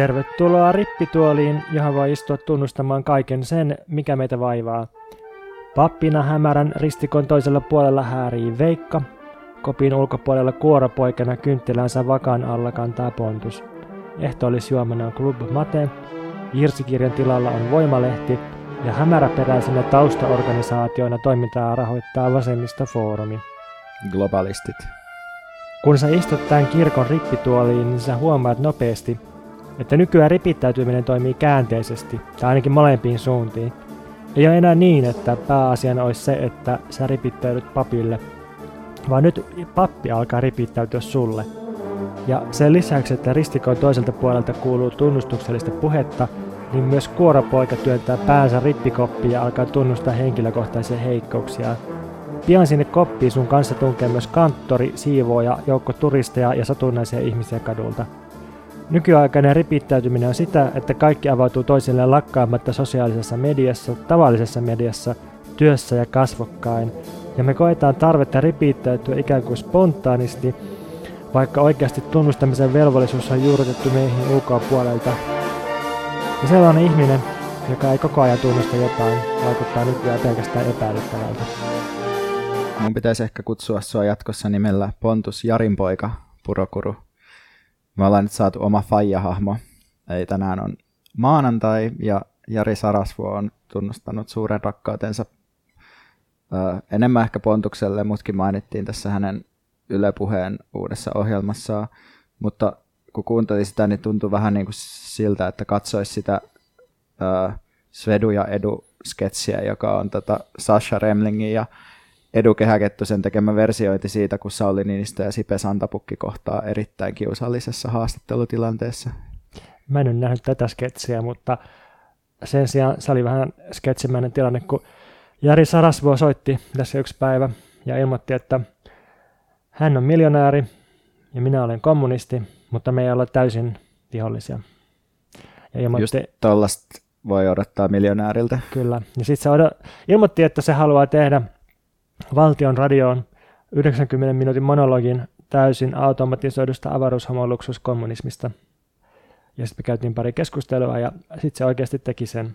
Tervetuloa rippituoliin, johon voi istua tunnustamaan kaiken sen, mikä meitä vaivaa. Pappina hämärän ristikon toisella puolella häärii Veikka. Kopin ulkopuolella kuoropoikana kynttilänsä vakaan alla kantaa Pontus. Ehtoollisjuomana on Club Mate. Jirsikirjan tilalla on Voimalehti ja hämäräperäisenä taustaorganisaationa toimintaa rahoittaa Vasemmista foorumi. Globalistit. Kun sä istut tämän kirkon rippituoliin, niin sä huomaat nopeasti, että nykyään ripittäytyminen toimii käänteisesti, tai ainakin molempiin suuntiin. Ei ole enää niin, että pääasiana olisi se, että sä ripittäydyt papille, vaan nyt pappi alkaa ripittäytyä sulle. Ja sen lisäksi, että ristikon toiselta puolelta kuuluu tunnustuksellista puhetta, niin myös kuoropoika työntää päänsä rippikoppiin ja alkaa tunnustaa henkilökohtaisia heikkouksia. Pian sinne koppiin sun kanssa tunkee myös kanttori, siivooja, joukko turisteja ja satunnaisia ihmisiä kadulta. Nykyaikainen ripittäytyminen on sitä, että kaikki avautuu toisilleen lakkaamatta sosiaalisessa mediassa, tavallisessa mediassa, työssä ja kasvokkain, ja me koetaan tarvetta ripittäytyä ikään kuin spontaanisti, vaikka oikeasti tunnustamisen velvollisuus on juurrutettu meihin UK-puolelta. Ja sellainen ihminen, joka ei koko ajan tunnusta jotain, vaikuttaa nykyään pelkästään epäilyttävältä. Mun pitäisi ehkä kutsua sua jatkossa nimellä Pontus Jarinpoika Purokuru. Me ollaan nyt saatu oma faija-hahmo. Ei tänään on maanantai ja Jari Sarasvuo on tunnustanut suuren rakkautensa ö, enemmän ehkä Pontukselle, mutkin mainittiin tässä hänen Yle Puheen uudessa ohjelmassaan, mutta kun kuuntelin sitä, niin tuntui vähän niin kuin siltä, että katsoisi sitä ö, Svedu ja Edu sketsiä, joka on tota Sasha Remlingin ja Edu Kehäkettusen tekemä versiointi siitä, kun Sauli Niinistö ja Sipe Santapukki kohtaa erittäin kiusallisessa haastattelutilanteessa. Mä en ole nähnyt tätä sketsiä, mutta sen sijaan se oli vähän sketsimäinen tilanne, kun Jari Sarasvuo soitti tässä yksi päivä ja ilmoitti, että hän on miljonääri ja minä olen kommunisti, mutta me ei olla täysin vihollisia. Ja ilmoitti, Just tollasta voi odottaa miljonääriltä. Kyllä. Ja sitten se odot- ilmoitti, että se haluaa tehdä valtion radioon 90 minuutin monologin täysin automatisoidusta avaruushomoluksuskommunismista. Ja sitten me käytiin pari keskustelua ja sitten se oikeasti teki sen.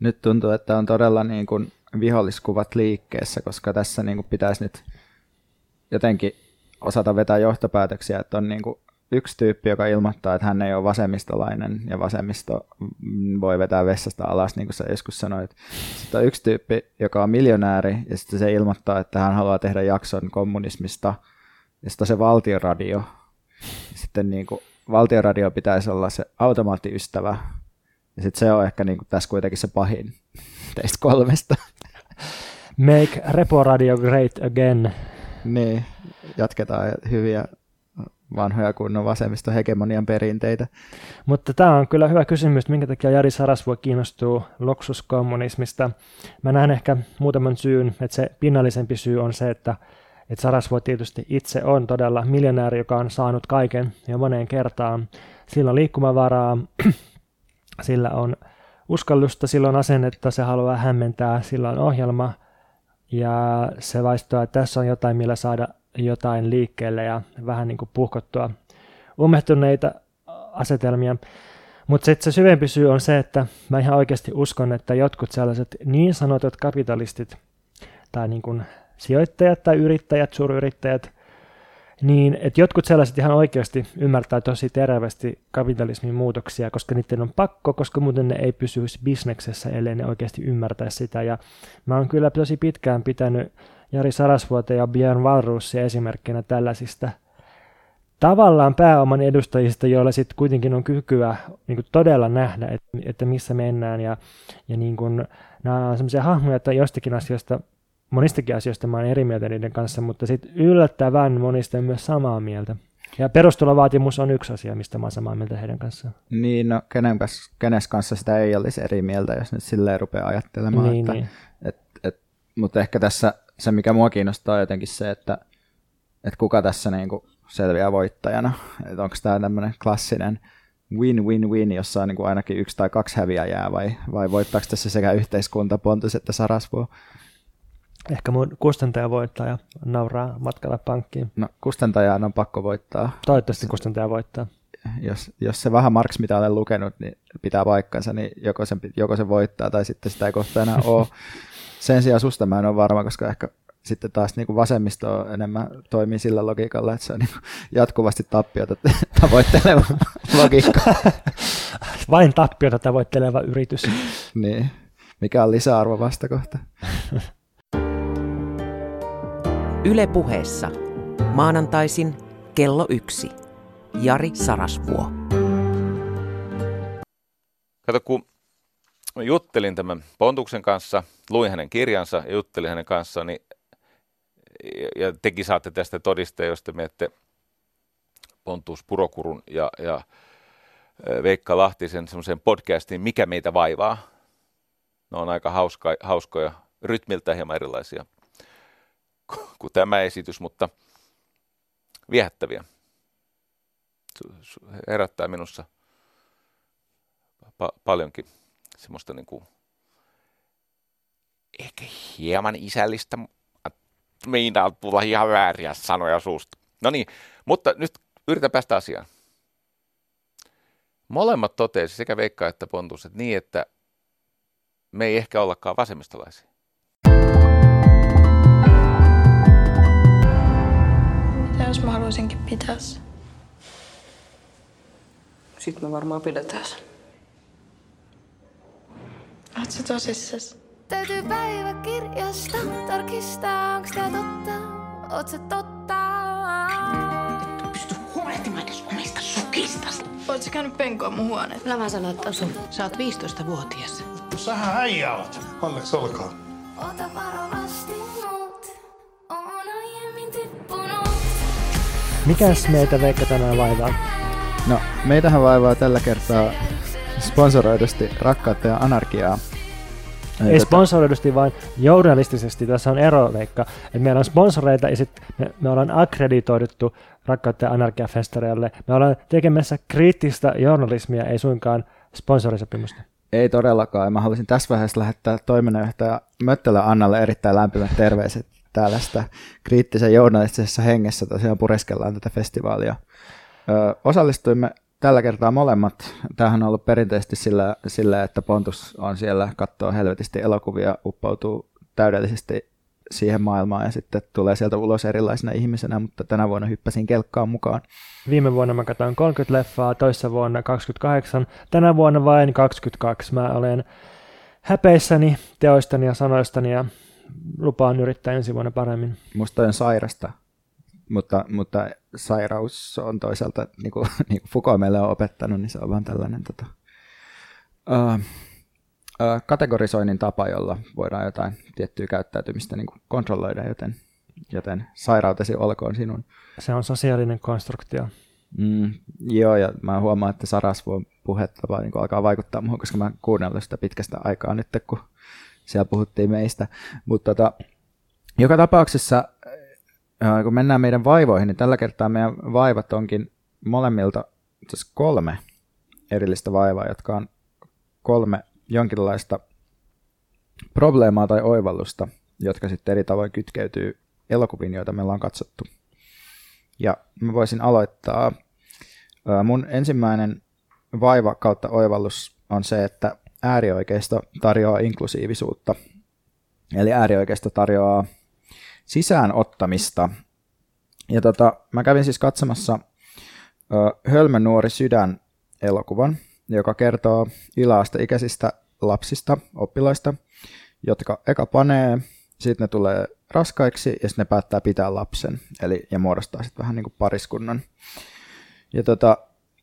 Nyt tuntuu, että on todella niin kuin viholliskuvat liikkeessä, koska tässä niin kuin pitäisi nyt jotenkin osata vetää johtopäätöksiä, että on niin kuin yksi tyyppi, joka ilmoittaa, että hän ei ole vasemmistolainen ja vasemmisto voi vetää vessasta alas, niin kuin sä joskus sanoit. Sitten on yksi tyyppi, joka on miljonääri ja sitten se ilmoittaa, että hän haluaa tehdä jakson kommunismista ja sitten on se valtioradio. Sitten niin kuin, valtioradio pitäisi olla se automaattiystävä ja sitten se on ehkä niin kuin tässä kuitenkin se pahin teistä kolmesta. Make Repo Radio great again. Niin, jatketaan hyviä vanhoja kunnon vasemmisto hegemonian perinteitä. Mutta tämä on kyllä hyvä kysymys, minkä takia Jari Sarasvuo kiinnostuu loksuskommunismista. Mä näen ehkä muutaman syyn, että se pinnallisempi syy on se, että, että Sarasvuo tietysti itse on todella miljonääri, joka on saanut kaiken jo moneen kertaan. Sillä on liikkumavaraa, sillä on uskallusta, sillä on asennetta, se haluaa hämmentää, sillä on ohjelma ja se vaistaa, että tässä on jotain, millä saada jotain liikkeelle ja vähän niin kuin puhkottua umehtuneita asetelmia. Mutta sitten se syvempi syy on se, että mä ihan oikeasti uskon, että jotkut sellaiset niin sanotut kapitalistit tai niin kuin sijoittajat tai yrittäjät, suuryrittäjät, niin että jotkut sellaiset ihan oikeasti ymmärtää tosi terveesti kapitalismin muutoksia, koska niiden on pakko, koska muuten ne ei pysyisi bisneksessä, ellei ne oikeasti ymmärtää sitä. Ja mä oon kyllä tosi pitkään pitänyt Jari Sarasvuote ja Björn Valruussia esimerkkinä tällaisista tavallaan pääoman edustajista, joilla sitten kuitenkin on kykyä niin kuin todella nähdä, että, että missä mennään. Ja, ja niin kuin, nämä on sellaisia hahmoja, että jostakin asioista, monistakin asioista mä olen eri mieltä niiden kanssa, mutta sitten yllättävän monista myös samaa mieltä. Ja perustulovaatimus on yksi asia, mistä mä olen samaa mieltä heidän kanssaan. Niin, no kenen, kenes kanssa sitä ei olisi eri mieltä, jos nyt silleen rupeaa ajattelemaan. Niin, että, niin. Et, et, mutta ehkä tässä se, mikä mua kiinnostaa jotenkin se, että, että kuka tässä niin kuin selviää voittajana. Että onko tämä tämmöinen klassinen win-win-win, jossa on niin kuin ainakin yksi tai kaksi häviäjää, vai, vai voittaako tässä sekä yhteiskunta, Pontus että Sarasvuo? Ehkä mun kustantaja voittaa ja nauraa matkalla pankkiin. No, kustantajan on pakko voittaa. Toivottavasti kustantaja voittaa. jos, jos se vähän Marks, mitä olen lukenut, niin pitää paikkansa, niin joko, sen, joko se voittaa tai sitten sitä ei kohta enää ole. Sen sijaan susta mä en ole varma, koska ehkä sitten taas niin kuin vasemmisto enemmän toimii sillä logiikalla, että se on niin jatkuvasti tappiota tavoitteleva logiikka. Vain tappiota tavoitteleva yritys. niin. Mikä on lisäarvo vastakohta? Yle puheessa. Maanantaisin kello yksi. Jari Sarasvuo. Kato, kun juttelin tämän Pontuksen kanssa, luin hänen kirjansa ja juttelin hänen kanssaan, niin, ja teki saatte tästä todisteen, jos te miette Pontus Purokurun ja, ja Veikka Lahtisen semmoisen podcastin Mikä meitä vaivaa. Ne on aika hauska, hauskoja, rytmiltä hieman erilaisia kuin tämä esitys, mutta viehättäviä. Herättää minussa pa- paljonkin semmoista niin kuin, ehkä hieman isällistä, meinaa tulla ihan vääriä sanoja suusta. No niin, mutta nyt yritän päästä asiaan. Molemmat totesi, sekä Veikka että Pontus, että niin, että me ei ehkä ollakaan vasemmistolaisia. Mitä jos mä haluaisinkin pitää sen? Sitten me varmaan pidetään sen. Oot sä tosissas? Täytyy päiväkirjasta tarkistaa, onks tää totta, oot sä totta. Pysty huolehtimaan edes omista sukistas. Oot sä käynyt penkoa mun huoneet? Älä vaan sano, että asun. Sä oot 15-vuotias. Sähän äijä oot. Onneksi olkoon. Ota varovasti mut, oon aiemmin tippunut. Mikäs meitä Veikka tänään vaivaa? No, meitähän vaivaa tällä kertaa sponsoroidusti rakkautta ja anarkiaa. Ei sponsoroidusti, vaan journalistisesti. Tässä on ero, Veikka. Että meillä on sponsoreita ja sitten me, me ollaan akkreditoiduttu Rakkautta ja anarkiafestareille. Me ollaan tekemässä kriittistä journalismia, ei suinkaan sponsorisopimusta. Ei todellakaan. Mä haluaisin tässä vaiheessa lähettää toiminnanjohtaja Möttölä Annalle erittäin lämpimät terveiset täällä sitä kriittisen journalistisessa hengessä tosiaan pureskellaan tätä festivaalia. Ö, osallistuimme tällä kertaa molemmat. Tämähän on ollut perinteisesti sillä, sillä että Pontus on siellä, katsoo helvetisti elokuvia, uppoutuu täydellisesti siihen maailmaan ja sitten tulee sieltä ulos erilaisena ihmisenä, mutta tänä vuonna hyppäsin kelkkaan mukaan. Viime vuonna mä katsoin 30 leffaa, toissa vuonna 28, tänä vuonna vain 22. Mä olen häpeissäni teoistani ja sanoistani ja lupaan yrittää ensi vuonna paremmin. Musta on sairasta, mutta, mutta sairaus on toisaalta, niin kuin, niin kuin Foucault meille on opettanut, niin se on vaan tällainen tota, uh, uh, kategorisoinnin tapa, jolla voidaan jotain tiettyä käyttäytymistä niin kuin kontrolloida, joten, joten sairautesi olkoon sinun. Se on sosiaalinen konstruktio. Mm, joo, ja mä huomaan, että Sarasvuon puhetta vaan niin alkaa vaikuttaa muuhun, koska mä kuunnellut sitä pitkästä aikaa nyt, kun siellä puhuttiin meistä. Mutta tota, joka tapauksessa, kun mennään meidän vaivoihin, niin tällä kertaa meidän vaivat onkin molemmilta kolme erillistä vaivaa, jotka on kolme jonkinlaista probleemaa tai oivallusta, jotka sitten eri tavoin kytkeytyy elokuviin, joita me ollaan katsottu. Ja mä voisin aloittaa. Mun ensimmäinen vaiva kautta oivallus on se, että äärioikeisto tarjoaa inklusiivisuutta. Eli äärioikeisto tarjoaa sisäänottamista. Ja tota, mä kävin siis katsomassa ö, Hölmön nuori sydän elokuvan, joka kertoo yläasteikäisistä lapsista, oppilaista, jotka eka panee, sitten ne tulee raskaiksi ja sitten ne päättää pitää lapsen eli, ja muodostaa sitten vähän niin kuin pariskunnan. Ja tota,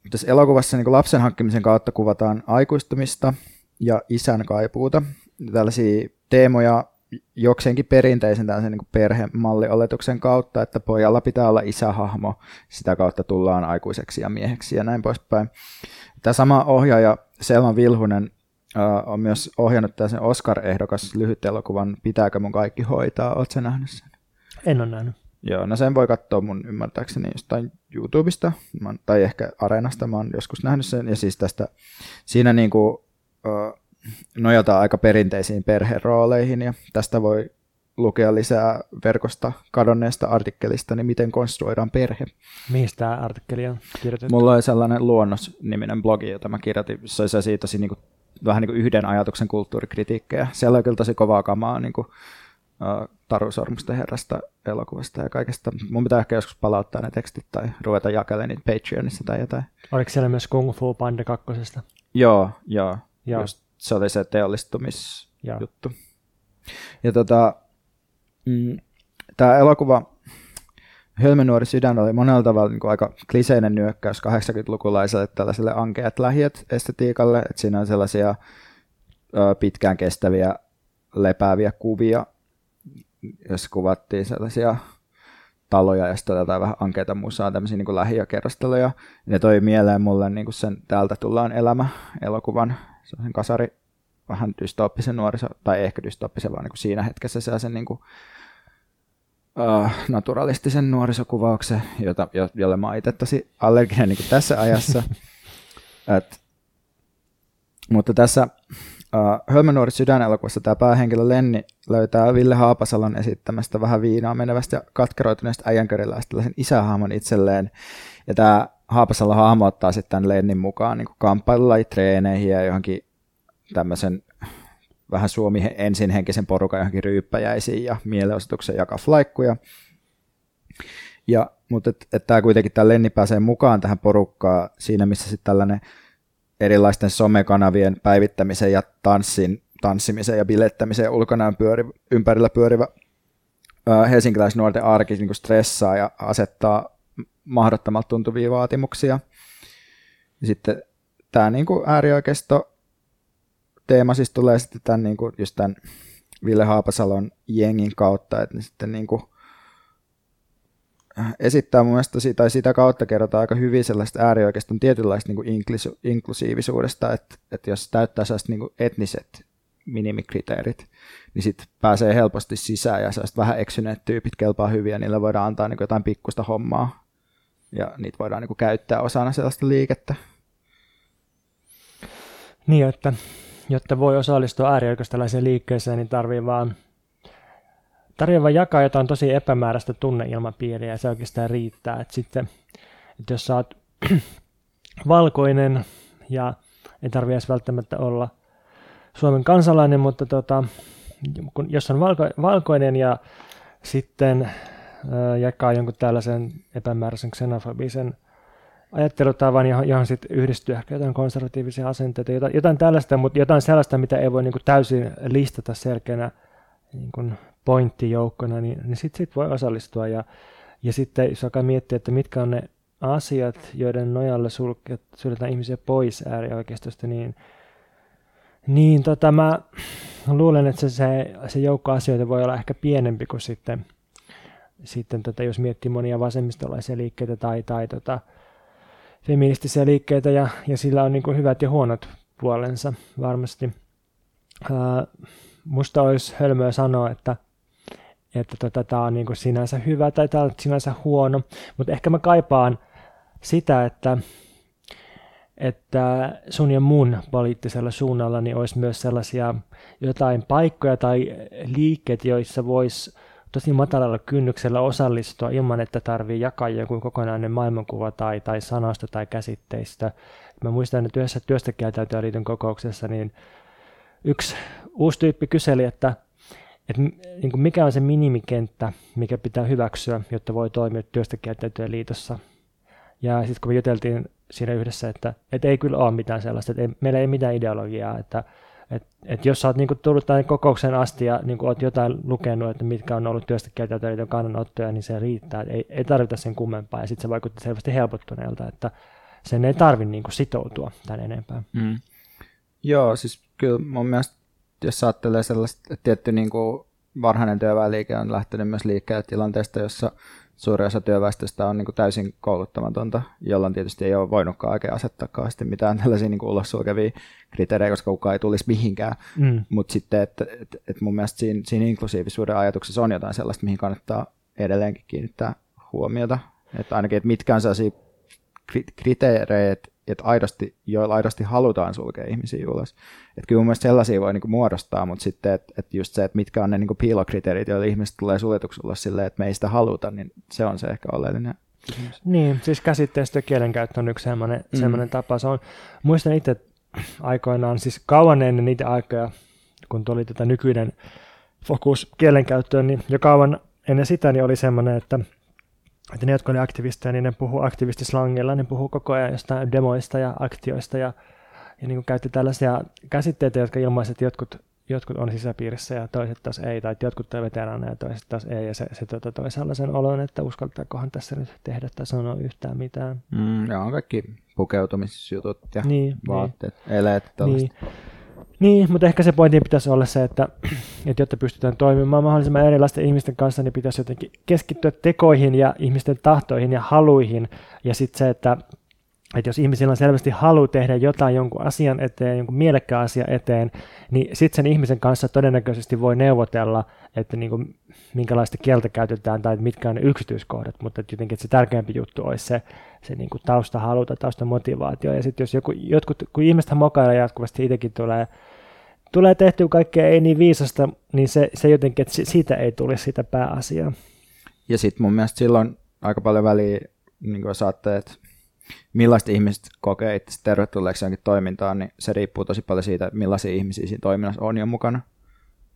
tässä elokuvassa niin kuin lapsen hankkimisen kautta kuvataan aikuistumista ja isän kaipuuta. Tällaisia teemoja jokseenkin perinteisen tällaisen niin perhemallioletuksen kautta, että pojalla pitää olla isähahmo, sitä kautta tullaan aikuiseksi ja mieheksi ja näin poispäin. Tämä sama ohjaaja Selma Vilhunen uh, on myös ohjannut tällaisen Oscar-ehdokas lyhyt elokuvan Pitääkö mun kaikki hoitaa? Oletko nähnyt sen? En ole nähnyt. Joo, no sen voi katsoa mun ymmärtääkseni jostain YouTubesta, tai ehkä Areenasta, mä oon joskus nähnyt sen, ja siis tästä, siinä niinku, uh, nojataan aika perinteisiin perherooleihin, ja tästä voi lukea lisää verkosta kadonneesta artikkelista, niin miten konstruoidaan perhe. Mihin tämä artikkeli on kirjoitettu? Mulla oli sellainen luonnos-niminen blogi, jota mä kirjoitin, se oli siitä tosi niin kuin, vähän niin kuin yhden ajatuksen kulttuurikritiikkejä. Siellä oli kyllä tosi kovaa kamaa niin kuin, uh, Taru Sormusten herrasta elokuvasta ja kaikesta. Mun pitää ehkä joskus palauttaa ne tekstit tai ruveta jakelemaan niitä Patreonissa tai jotain. Oliko siellä myös Kung Fu Panda kakkosesta? Joo, joo. Joo. Just, se oli se teollistumisjuttu. Ja tota, mm, tämä elokuva Hölmönuori sydän oli monella tavalla niin kuin aika kliseinen nyökkäys 80-lukulaiselle tällaiselle ankeat lähiöt estetiikalle, että siinä on sellaisia ö, pitkään kestäviä lepääviä kuvia, jos kuvattiin sellaisia taloja ja sitten jotain vähän ankeita musaa, tämmöisiä niin lähiökerrosteluja. Ne toi mieleen mulle niin kuin sen Täältä tullaan elämä elokuvan, sen kasari vähän dystooppisen nuoriso, tai ehkä dystooppisen, vaan niin kuin siinä hetkessä sellaisen niin kuin, uh, naturalistisen nuorisokuvauksen, jota, jo, jolle mä itse tosi allerginen niin kuin tässä ajassa. Et, mutta tässä uh, Hölmönuori sydänelokuvassa tämä päähenkilö Lenni löytää Ville Haapasalon esittämästä vähän viinaa menevästä ja katkeroituneesta äijänköriläistä tällaisen isähahmon itselleen. Ja tämä Haapasalo hahmottaa sitten tämän Lennin mukaan niin kamppailullajitreeneihin ja johonkin tämmöisen vähän Suomi ensin henkisen porukan johonkin ryyppäjäisiin ja mielenosoituksen jakaa flaikkuja. Ja, mutta et, et tämä kuitenkin tämä Lenni pääsee mukaan tähän porukkaan siinä, missä sitten tällainen erilaisten somekanavien päivittämisen ja tanssin, tanssimisen ja bilettämisen ulkonaan pyöri, ympärillä pyörivä helsinkiläisnuorten arki niin stressaa ja asettaa mahdottomalta tuntuvia vaatimuksia. Ja sitten tämä niin äärioikeisto teema siis tulee sitten tämän, niin kuin, just tämän Ville Haapasalon jengin kautta, että ne sitten niin kuin, esittää mun mielestä, tai sitä kautta kerrotaan aika hyvin sellaista äärioikeiston tietynlaista niin kuin inklusiivisuudesta, että, että jos täyttää sellaiset niin kuin etniset minimikriteerit, niin sitten pääsee helposti sisään ja sellaiset vähän eksyneet tyypit kelpaa hyviä, niillä voidaan antaa niin kuin jotain pikkusta hommaa ja niitä voidaan niin käyttää osana sellaista liikettä. Niin, että jotta voi osallistua äärioikeistolaiseen liikkeeseen, niin tarvii vaan, tarvii vaan jakaa jotain tosi epämääräistä tunneilmapiiriä ja se oikeastaan riittää. Että sitten, että jos sä oot valkoinen ja ei tarvitse edes välttämättä olla Suomen kansalainen, mutta tota, kun, jos on valko, valkoinen ja sitten jakaa jonkun tällaisen epämääräisen xenofobisen ajattelutavan, johon, johon sitten yhdistyy ehkä jotain konservatiivisia asenteita, jotain, jotain tällaista, mutta jotain sellaista, mitä ei voi niin kuin täysin listata selkeänä niin kuin pointtijoukkona, niin, niin sitten sit voi osallistua. Ja, ja sitten jos alkaa miettiä, että mitkä on ne asiat, joiden nojalla suljetaan ihmisiä pois äärioikeistosta, niin, niin tota, mä luulen, että se, se, se joukko asioita voi olla ehkä pienempi kuin sitten, sitten tota, jos miettii monia vasemmistolaisia liikkeitä tai, tai tota, feministisiä liikkeitä ja, ja sillä on niin kuin hyvät ja huonot puolensa varmasti. Ää, musta olisi hölmöä sanoa, että että tota, tämä on niin kuin sinänsä hyvä tai tämä on sinänsä huono, mutta ehkä mä kaipaan sitä, että, että sun ja mun poliittisella suunnalla niin olisi myös sellaisia jotain paikkoja tai liikkeet, joissa voisi tosi matalalla kynnyksellä osallistua ilman, että tarvii jakaa joku kokonainen maailmankuva tai, tai sanasta tai käsitteistä. Mä muistan, että yhdessä työstä liiton kokouksessa niin yksi uusi tyyppi kyseli, että, että niin kuin mikä on se minimikenttä, mikä pitää hyväksyä, jotta voi toimia työstä liitossa. Ja sitten kun me juteltiin siinä yhdessä, että, että ei kyllä ole mitään sellaista, että ei, meillä ei mitään ideologiaa, että et, et jos sä oot niinku tullut tänne kokoukseen asti ja niinku oot jotain lukenut, että mitkä on ollut työstä käytätöitä kannanottoja, niin se riittää. Ei, ei tarvita sen kummempaa. Ja sitten se vaikutti selvästi helpottuneelta, että sen ei tarvi niinku sitoutua tämän enempää. Mm. Joo, siis kyllä mun mielestä, jos ajattelee sellaista, että tietty niinku varhainen työväenliike on lähtenyt myös liikkeelle tilanteesta, jossa suuri osa työväestöstä on niin kuin täysin kouluttamatonta, jolloin tietysti ei ole voinutkaan oikein asettaa kauheasti mitään tällaisia niin kuin ulos sulkevia kriteerejä, koska kukaan ei tulisi mihinkään. Mm. Mutta sitten, että et, et mun mielestä siinä, siinä inklusiivisuuden ajatuksessa on jotain sellaista, mihin kannattaa edelleenkin kiinnittää huomiota. Että ainakin, että mitkä on sellaisia kriteereitä, että aidosti, joilla aidosti halutaan sulkea ihmisiä ulos. Että kyllä mun mielestä sellaisia voi niinku muodostaa, mutta sitten, että et just se, että mitkä on ne niinku piilokriteerit, joilla ihmiset tulee suljetuksi ulos silleen, että me ei sitä haluta, niin se on se ehkä oleellinen kysymys. Niin, siis käsitteistö ja kielenkäyttö on yksi sellainen, Mm. sellainen tapa. Se on, muistan itse aikoinaan, siis kauan ennen niitä aikoja, kun tuli tätä nykyinen fokus kielenkäyttöön, niin jo kauan ennen sitä niin oli semmoinen, että, että ne, jotka oli aktivisteja, niin ne puhuu aktivistislangilla, ne puhuu koko ajan jostain demoista ja aktioista ja, ja niin kuin käytti tällaisia käsitteitä, jotka ilmaisivat, että jotkut, jotkut on sisäpiirissä ja toiset taas ei, tai jotkut on veteraaneja ja toiset taas ei, ja se, se tota, toi sellaisen olon, että uskaltaakohan tässä nyt tehdä tai sanoa yhtään mitään. Mm, ja on kaikki pukeutumisjutut ja Niin, vaatteet, eleet, Niin. Niin, mutta ehkä se pointti pitäisi olla se, että, että jotta pystytään toimimaan mahdollisimman erilaisten ihmisten kanssa, niin pitäisi jotenkin keskittyä tekoihin ja ihmisten tahtoihin ja haluihin. Ja sitten se, että, että jos ihmisillä on selvästi halu tehdä jotain jonkun asian eteen, jonkun mielekkään asian eteen, niin sitten sen ihmisen kanssa todennäköisesti voi neuvotella, että niin kuin, minkälaista kieltä käytetään tai mitkä on ne yksityiskohdat, mutta että jotenkin että se tärkeämpi juttu olisi se, se niin kuin taustahalu tai taustamotivaatio. Ja sitten jos joku, jotkut, kun ihmiset mokailee jatkuvasti, itsekin tulee, tulee tehtyä kaikkea ei niin viisasta, niin se, se jotenkin, että si- siitä ei tule sitä pääasiaa. Ja sitten mun mielestä silloin aika paljon väliä, niin kuin saatte, että millaista ihmiset kokee itse tervetulleeksi johonkin toimintaan, niin se riippuu tosi paljon siitä, että millaisia ihmisiä siinä toiminnassa on jo mukana.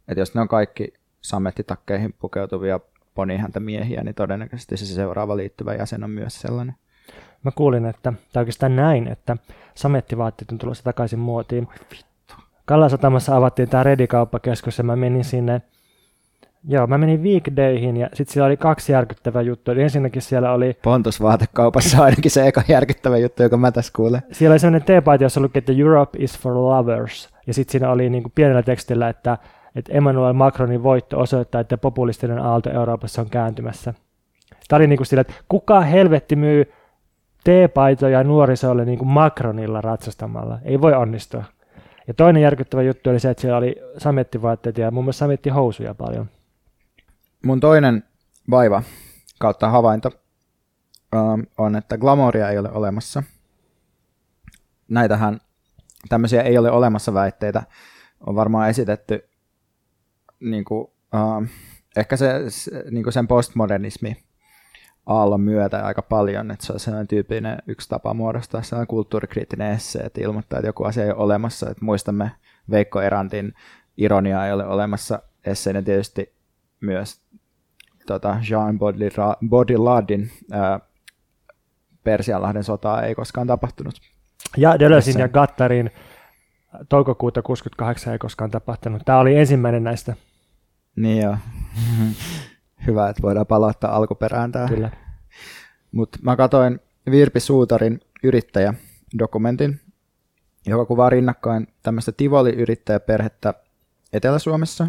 Että jos ne on kaikki sammettitakkeihin pukeutuvia ponihäntä miehiä, niin todennäköisesti se seuraava liittyvä jäsen on myös sellainen. Mä kuulin, että, tai oikeastaan näin, että samettivaatteet on tulossa takaisin muotiin. Kallasatamassa avattiin tämä Redi-kauppakeskus ja mä menin sinne, joo, mä menin weekdayhin ja sitten siellä oli kaksi järkyttävää juttua. Eli ensinnäkin siellä oli, Pontus vaatekaupassa on ainakin se eka järkyttävä juttu, joka mä tässä kuulen. siellä oli sellainen teepaita, jossa luki, että Europe is for lovers. Ja sitten siinä oli niin kuin pienellä tekstillä, että, että Emmanuel Macronin voitto osoittaa, että populistinen aalto Euroopassa on kääntymässä. Tämä oli niin kuin sillä, että kuka helvetti myy teepaitoja nuorisolle niin kuin Macronilla ratsastamalla. Ei voi onnistua. Ja toinen järkyttävä juttu oli se, että siellä oli samettivaatteet ja muun muassa samettihousuja paljon. Mun toinen vaiva kautta havainto ähm, on, että glamouria ei ole olemassa. Näitähän tämmöisiä ei ole olemassa väitteitä on varmaan esitetty niin kuin, ähm, ehkä se, se niin kuin sen postmodernismi aallon myötä aika paljon, että se on sellainen tyypillinen yksi tapa muodostaa sellainen kulttuurikriittinen esse, että ilmoittaa, että joku asia ei ole olemassa. Että muistamme Veikko Erantin ironia ei ole olemassa esseinä tietysti myös tota, Jean Baudrillard- Baudrillardin ää, Persianlahden sotaa ei koskaan tapahtunut. Ja Deleuzin ja Gattarin toukokuuta 68 ei koskaan tapahtunut. Tämä oli ensimmäinen näistä, Niin joo. Hyvä, että voidaan palauttaa alkuperään tämä. kyllä. Mutta mä katsoin Virpi Suutarin yrittäjä-dokumentin, joka kuvaa rinnakkain tämmöistä Tivoli-yrittäjäperhettä Etelä-Suomessa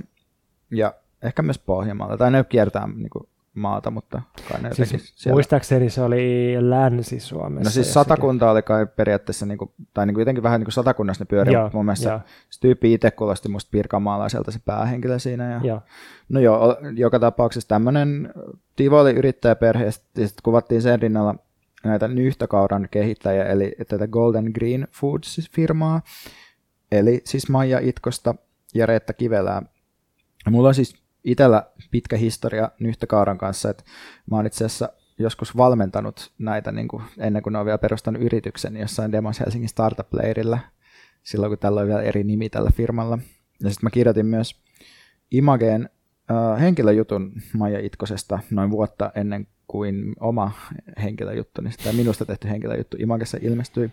ja ehkä myös Pohjanmaalla. Tai ne kiertää niin kuin, maata, mutta kai ne Siis, siellä. muistaakseni se oli Länsi-Suomessa. No siis satakunta oli kai periaatteessa, niin kuin, tai niin kuin jotenkin vähän niin kuin satakunnassa ne pyörii, mutta mun mielestä joo. se tyyppi itse kuulosti musta pirkanmaalaiselta se päähenkilö siinä. Ja, Joo. No joo, joka tapauksessa tämmöinen Tivoli yrittäjäperhe, ja sitten sit kuvattiin sen rinnalla näitä nyhtökauran kehittäjiä, eli tätä Golden Green Foods-firmaa, eli siis Maija Itkosta ja Reetta Kivelää. Mulla on siis itsellä pitkä historia nyhtökauran kanssa, että mä oon itse asiassa joskus valmentanut näitä niin kuin ennen kuin ne on vielä perustanut yrityksen jossain Demos Helsingin Startup Leirillä, silloin kun tällä oli vielä eri nimi tällä firmalla. Ja sitten mä kirjoitin myös Imageen äh, henkilöjutun Maija Itkosesta noin vuotta ennen kuin oma henkilöjuttu, niin sitä minusta tehty henkilöjuttu Imagessa ilmestyi.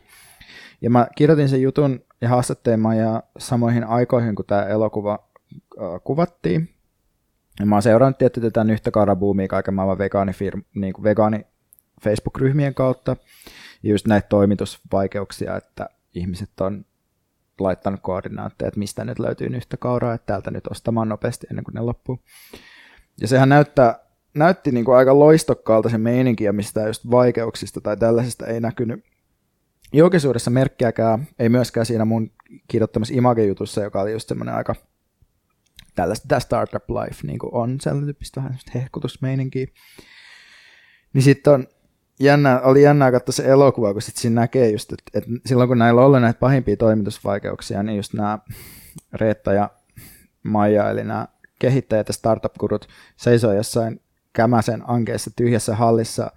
Ja mä kirjoitin sen jutun ja haastattelin Maijaa samoihin aikoihin, kun tämä elokuva äh, kuvattiin. Ja mä oon seurannut tietty tätä nyhtökaurabuumia kaiken maailman vegaanifirm, niin kuin vegaani Facebook-ryhmien kautta. Ja just näitä toimitusvaikeuksia, että ihmiset on laittanut koordinaatteja, että mistä nyt löytyy yhtä kauraa, että täältä nyt ostamaan nopeasti ennen kuin ne loppuu. Ja sehän näyttää, näytti niin kuin aika loistokkaalta se meininki, ja mistä just vaikeuksista tai tällaisista ei näkynyt julkisuudessa merkkiäkään, ei myöskään siinä mun kirjoittamassa Image-jutussa, joka oli just semmoinen aika tällaista tämä startup life niin on sellainen tyyppistä vähän hehkutusmeininkiä. Niin sitten on jännä, oli jännää katsoa se elokuva, kun sit siinä näkee just, että, että silloin kun näillä on ollut näitä pahimpia toimitusvaikeuksia, niin just nämä Reetta ja Maija, eli nämä kehittäjät ja startup-kurut seisoo jossain kämäsen ankeessa tyhjässä hallissa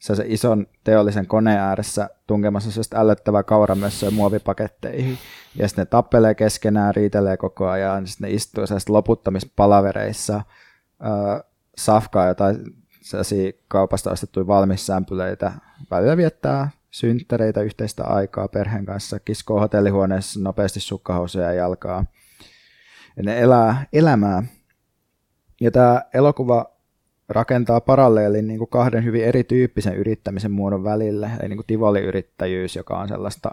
se, se ison teollisen koneen ääressä tunkemassa sellaista ällöttävää kauramössöä muovipaketteihin. Ja sitten ne tappelee keskenään, riitelee koko ajan, sitten ne istuu sellaisissa loputtamispalavereissa, äh, safkaa jotain sellaisia kaupasta ostettuja valmissämpylöitä, välillä viettää synttäreitä yhteistä aikaa perheen kanssa, kiskoo hotellihuoneessa nopeasti sukkahousuja ja jalkaa. Ja ne elää elämää. Ja tämä elokuva rakentaa paralleelin niin kuin kahden hyvin erityyppisen yrittämisen muodon välille, eli niin kuin tivoli-yrittäjyys, joka on sellaista...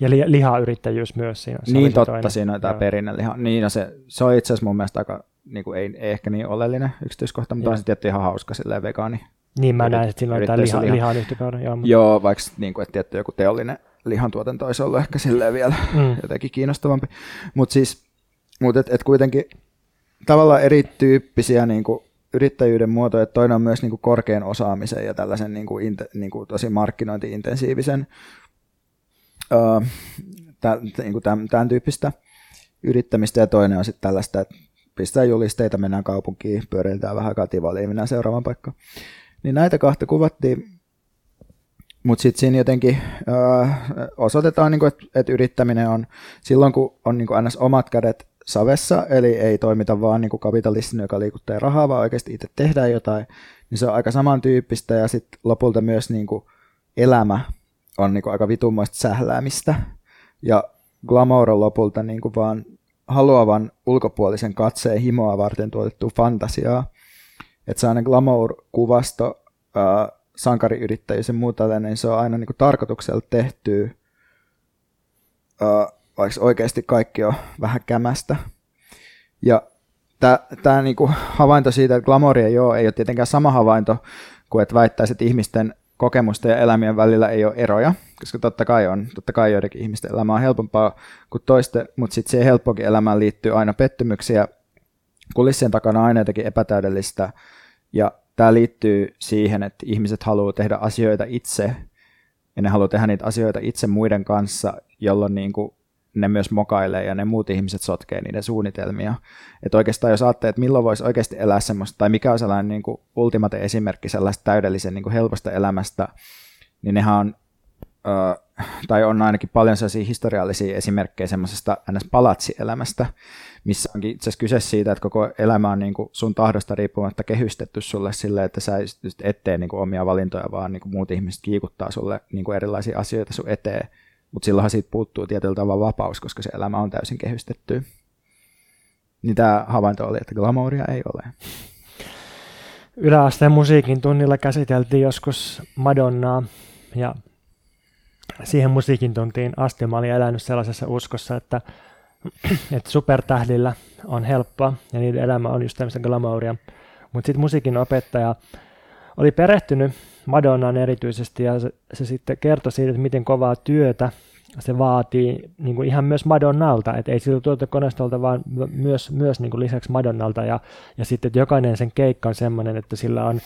Ja li- lihayrittäjyys myös siinä. Se niin totta, toinen. siinä on tämä perinneliha. Niin, no se, se on itse asiassa mun mielestä aika, niin kuin ei, ei ehkä niin oleellinen yksityiskohta, mutta on se tietty ihan hauska silleen vegaani. Niin mä näen, että siinä on tämä liha, lihan yhtäkauden. Joo, mutta... joo, vaikka niin kuin, että tietty joku teollinen lihantuotanto olisi ollut ehkä silleen vielä mm. jotenkin kiinnostavampi. Mutta siis, mutta et, et kuitenkin tavallaan erityyppisiä niin kuin yrittäjyyden muotoja, että toinen on myös niin kuin korkean osaamisen ja tällaisen niin kuin, niin kuin tosi markkinointi-intensiivisen tä, niin kuin tämän, tämän tyyppistä yrittämistä ja toinen on sitten tällaista, että pistää julisteita, mennään kaupunkiin, pyöritään vähän kativaliin, mennään seuraavaan paikkaan. Niin näitä kahta kuvattiin, mutta sitten siinä jotenkin uh, osoitetaan, niin että yrittäminen on silloin, kun on niin kuin ns. omat kädet savessa, eli ei toimita vaan niin kuin kapitalistinen, joka liikuttaa rahaa, vaan oikeasti itse tehdään jotain, niin se on aika samantyyppistä ja sitten lopulta myös niin kuin elämä on niin kuin aika vitummoista sähläämistä ja glamour on lopulta niin kuin vaan haluavan ulkopuolisen katseen himoa varten tuotettu fantasiaa. Että sellainen glamour-kuvasto, äh, sankariyrittäjyys ja muu tällainen, niin se on aina niin kuin tarkoituksella tehty äh, vaikka oikeasti kaikki on vähän kämästä. Ja tämä niinku havainto siitä, että glamouri ei ole, ei ole tietenkään sama havainto kuin että väittäisi, että ihmisten kokemusten ja elämien välillä ei ole eroja, koska totta kai on, totta kai joidenkin ihmisten elämä on helpompaa kuin toisten, mutta sitten siihen helppokin elämään liittyy aina pettymyksiä, kulissien takana aina jotenkin epätäydellistä, ja tämä liittyy siihen, että ihmiset haluaa tehdä asioita itse, ja ne haluaa tehdä niitä asioita itse muiden kanssa, jolloin niin kuin ne myös mokailee ja ne muut ihmiset sotkee niiden suunnitelmia. Että oikeastaan jos ajattelee, että milloin voisi oikeasti elää semmoista, tai mikä on sellainen niin ultimate esimerkki sellaista täydellisen niin kuin helposta elämästä, niin nehän on, ö, tai on ainakin paljon sellaisia historiallisia esimerkkejä semmoisesta ns. palatsielämästä, missä onkin itse asiassa kyse siitä, että koko elämä on niin kuin sun tahdosta riippumatta kehystetty sulle silleen, että sä et tee niin kuin omia valintoja, vaan niin kuin muut ihmiset kiikuttaa sulle niin kuin erilaisia asioita sun eteen, mutta silloinhan siitä puuttuu tietyllä tavalla vapaus, koska se elämä on täysin kehystetty. Niin tämä havainto oli, että glamouria ei ole. Yläasteen musiikin tunnilla käsiteltiin joskus Madonnaa ja siihen musiikin tuntiin asti mä olin elänyt sellaisessa uskossa, että, että supertähdillä on helppoa ja niiden elämä on just tämmöistä glamouria. Mutta sitten musiikin opettaja oli perehtynyt Madonnaan erityisesti ja se, se sitten kertoi siitä, että miten kovaa työtä se vaatii niin kuin ihan myös Madonnalta, että ei siltä tuotekoneistolta, vaan myös, myös niin kuin lisäksi Madonnalta. Ja, ja sitten että jokainen sen keikka on semmoinen, että sillä on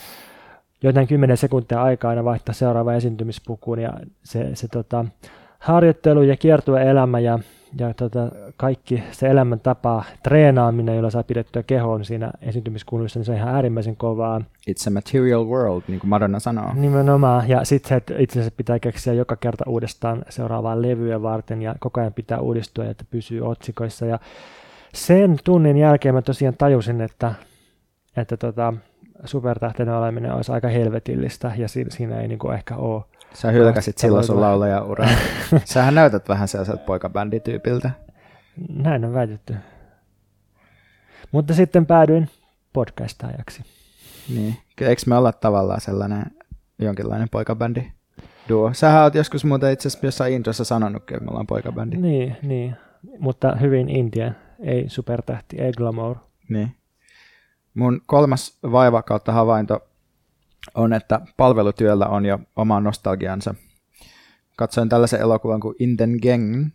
jotain kymmenen sekuntia aikaa aina vaihtaa seuraava esiintymispukuun. Ja se, se tota, harjoittelu ja kiertue elämä ja ja tota, kaikki se elämäntapa, treenaaminen, jolla saa pidettyä kehoon siinä esiintymiskuluissa, niin se on ihan äärimmäisen kovaa. It's a material world, niin kuin Madonna sanoo. Nimenomaan, ja sitten se, että itse asiassa pitää keksiä joka kerta uudestaan seuraavaa levyä varten, ja koko ajan pitää uudistua, että pysyy otsikoissa, ja sen tunnin jälkeen mä tosiaan tajusin, että, että tota, supertähtenä oleminen olisi aika helvetillistä, ja siinä ei niin kuin ehkä ole Sä hylkäsit silloin sun laulaja-uraa. Sähän näytät vähän sellaiselta poikabändityypiltä. Näin on väitetty. Mutta sitten päädyin podcastajaksi. Niin. Eikö me olla tavallaan sellainen jonkinlainen poikabändi duo? Sähän oot joskus muuten itse asiassa jossain introssa sanonutkin, että me ollaan poikabändi. Niin, niin. Mutta hyvin India, ei supertähti, ei glamour. Niin. Mun kolmas vaiva kautta havainto on, että palvelutyöllä on jo oma nostalgiansa. Katsoin tällaisen elokuvan kuin In den Gang,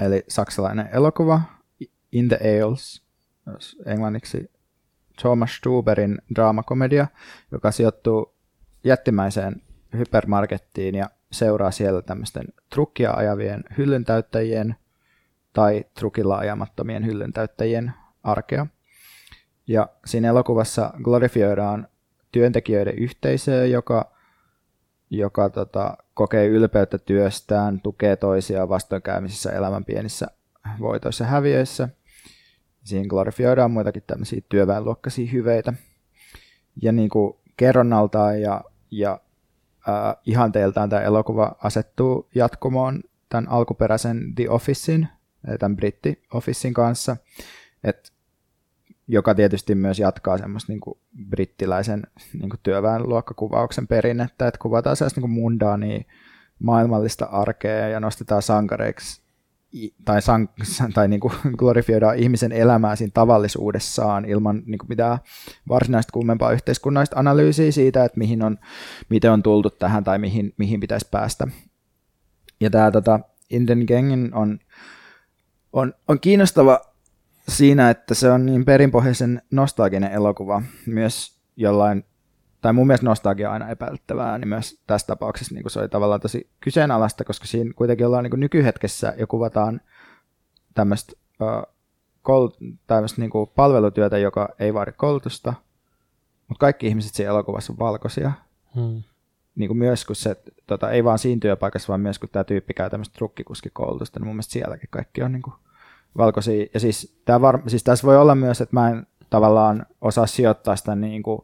eli saksalainen elokuva, In the Ales, englanniksi Thomas Stuberin draamakomedia, joka sijoittuu jättimäiseen hypermarkettiin ja seuraa siellä tämmöisten trukkia ajavien hyllyntäyttäjien tai trukilla ajamattomien hyllyntäyttäjien arkea. Ja siinä elokuvassa glorifioidaan työntekijöiden yhteisöä, joka, joka tota, kokee ylpeyttä työstään, tukee toisiaan vastoinkäymisissä elämän pienissä voitoissa häviöissä. Siinä glorifioidaan muitakin tämmöisiä työväenluokkaisia hyveitä. Ja niin kuin kerronnaltaan ja, ja äh, ihanteeltaan tämä elokuva asettuu jatkumoon tämän alkuperäisen The Officein, tämän britti Officein kanssa, et, joka tietysti myös jatkaa semmoista niin kuin brittiläisen niin kuin työväenluokkakuvauksen perinnettä, että kuvataan sellaista niin mundaania maailmallista arkea ja nostetaan sankareiksi tai, san, tai niin kuin glorifioidaan ihmisen elämää siinä tavallisuudessaan ilman niin kuin mitään varsinaista kummempaa yhteiskunnallista analyysiä siitä, että mihin on, miten on tultu tähän tai mihin, mihin pitäisi päästä. Ja tämä tota, Inden Gengin on, on, on kiinnostava siinä, että se on niin perinpohjaisen nostalginen elokuva myös jollain tai mun mielestä nostalgia aina epäilyttävää, niin myös tässä tapauksessa niin se oli tavallaan tosi kyseenalaista, koska siinä kuitenkin ollaan niin nykyhetkessä ja kuvataan tämmöistä uh, kol- tämmöistä niin palvelutyötä, joka ei vaadi koulutusta, mutta kaikki ihmiset siinä elokuvassa on valkoisia. Hmm. Niin kuin myös kun se, tota, ei vaan siinä työpaikassa, vaan myös kun tämä tyyppi käy tämmöistä trukkikuskikoulutusta, niin mun mielestä sielläkin kaikki on niin kuin valkoisia. Ja siis, tää var- siis tässä voi olla myös, että mä en tavallaan osaa sijoittaa sitä niin kuin,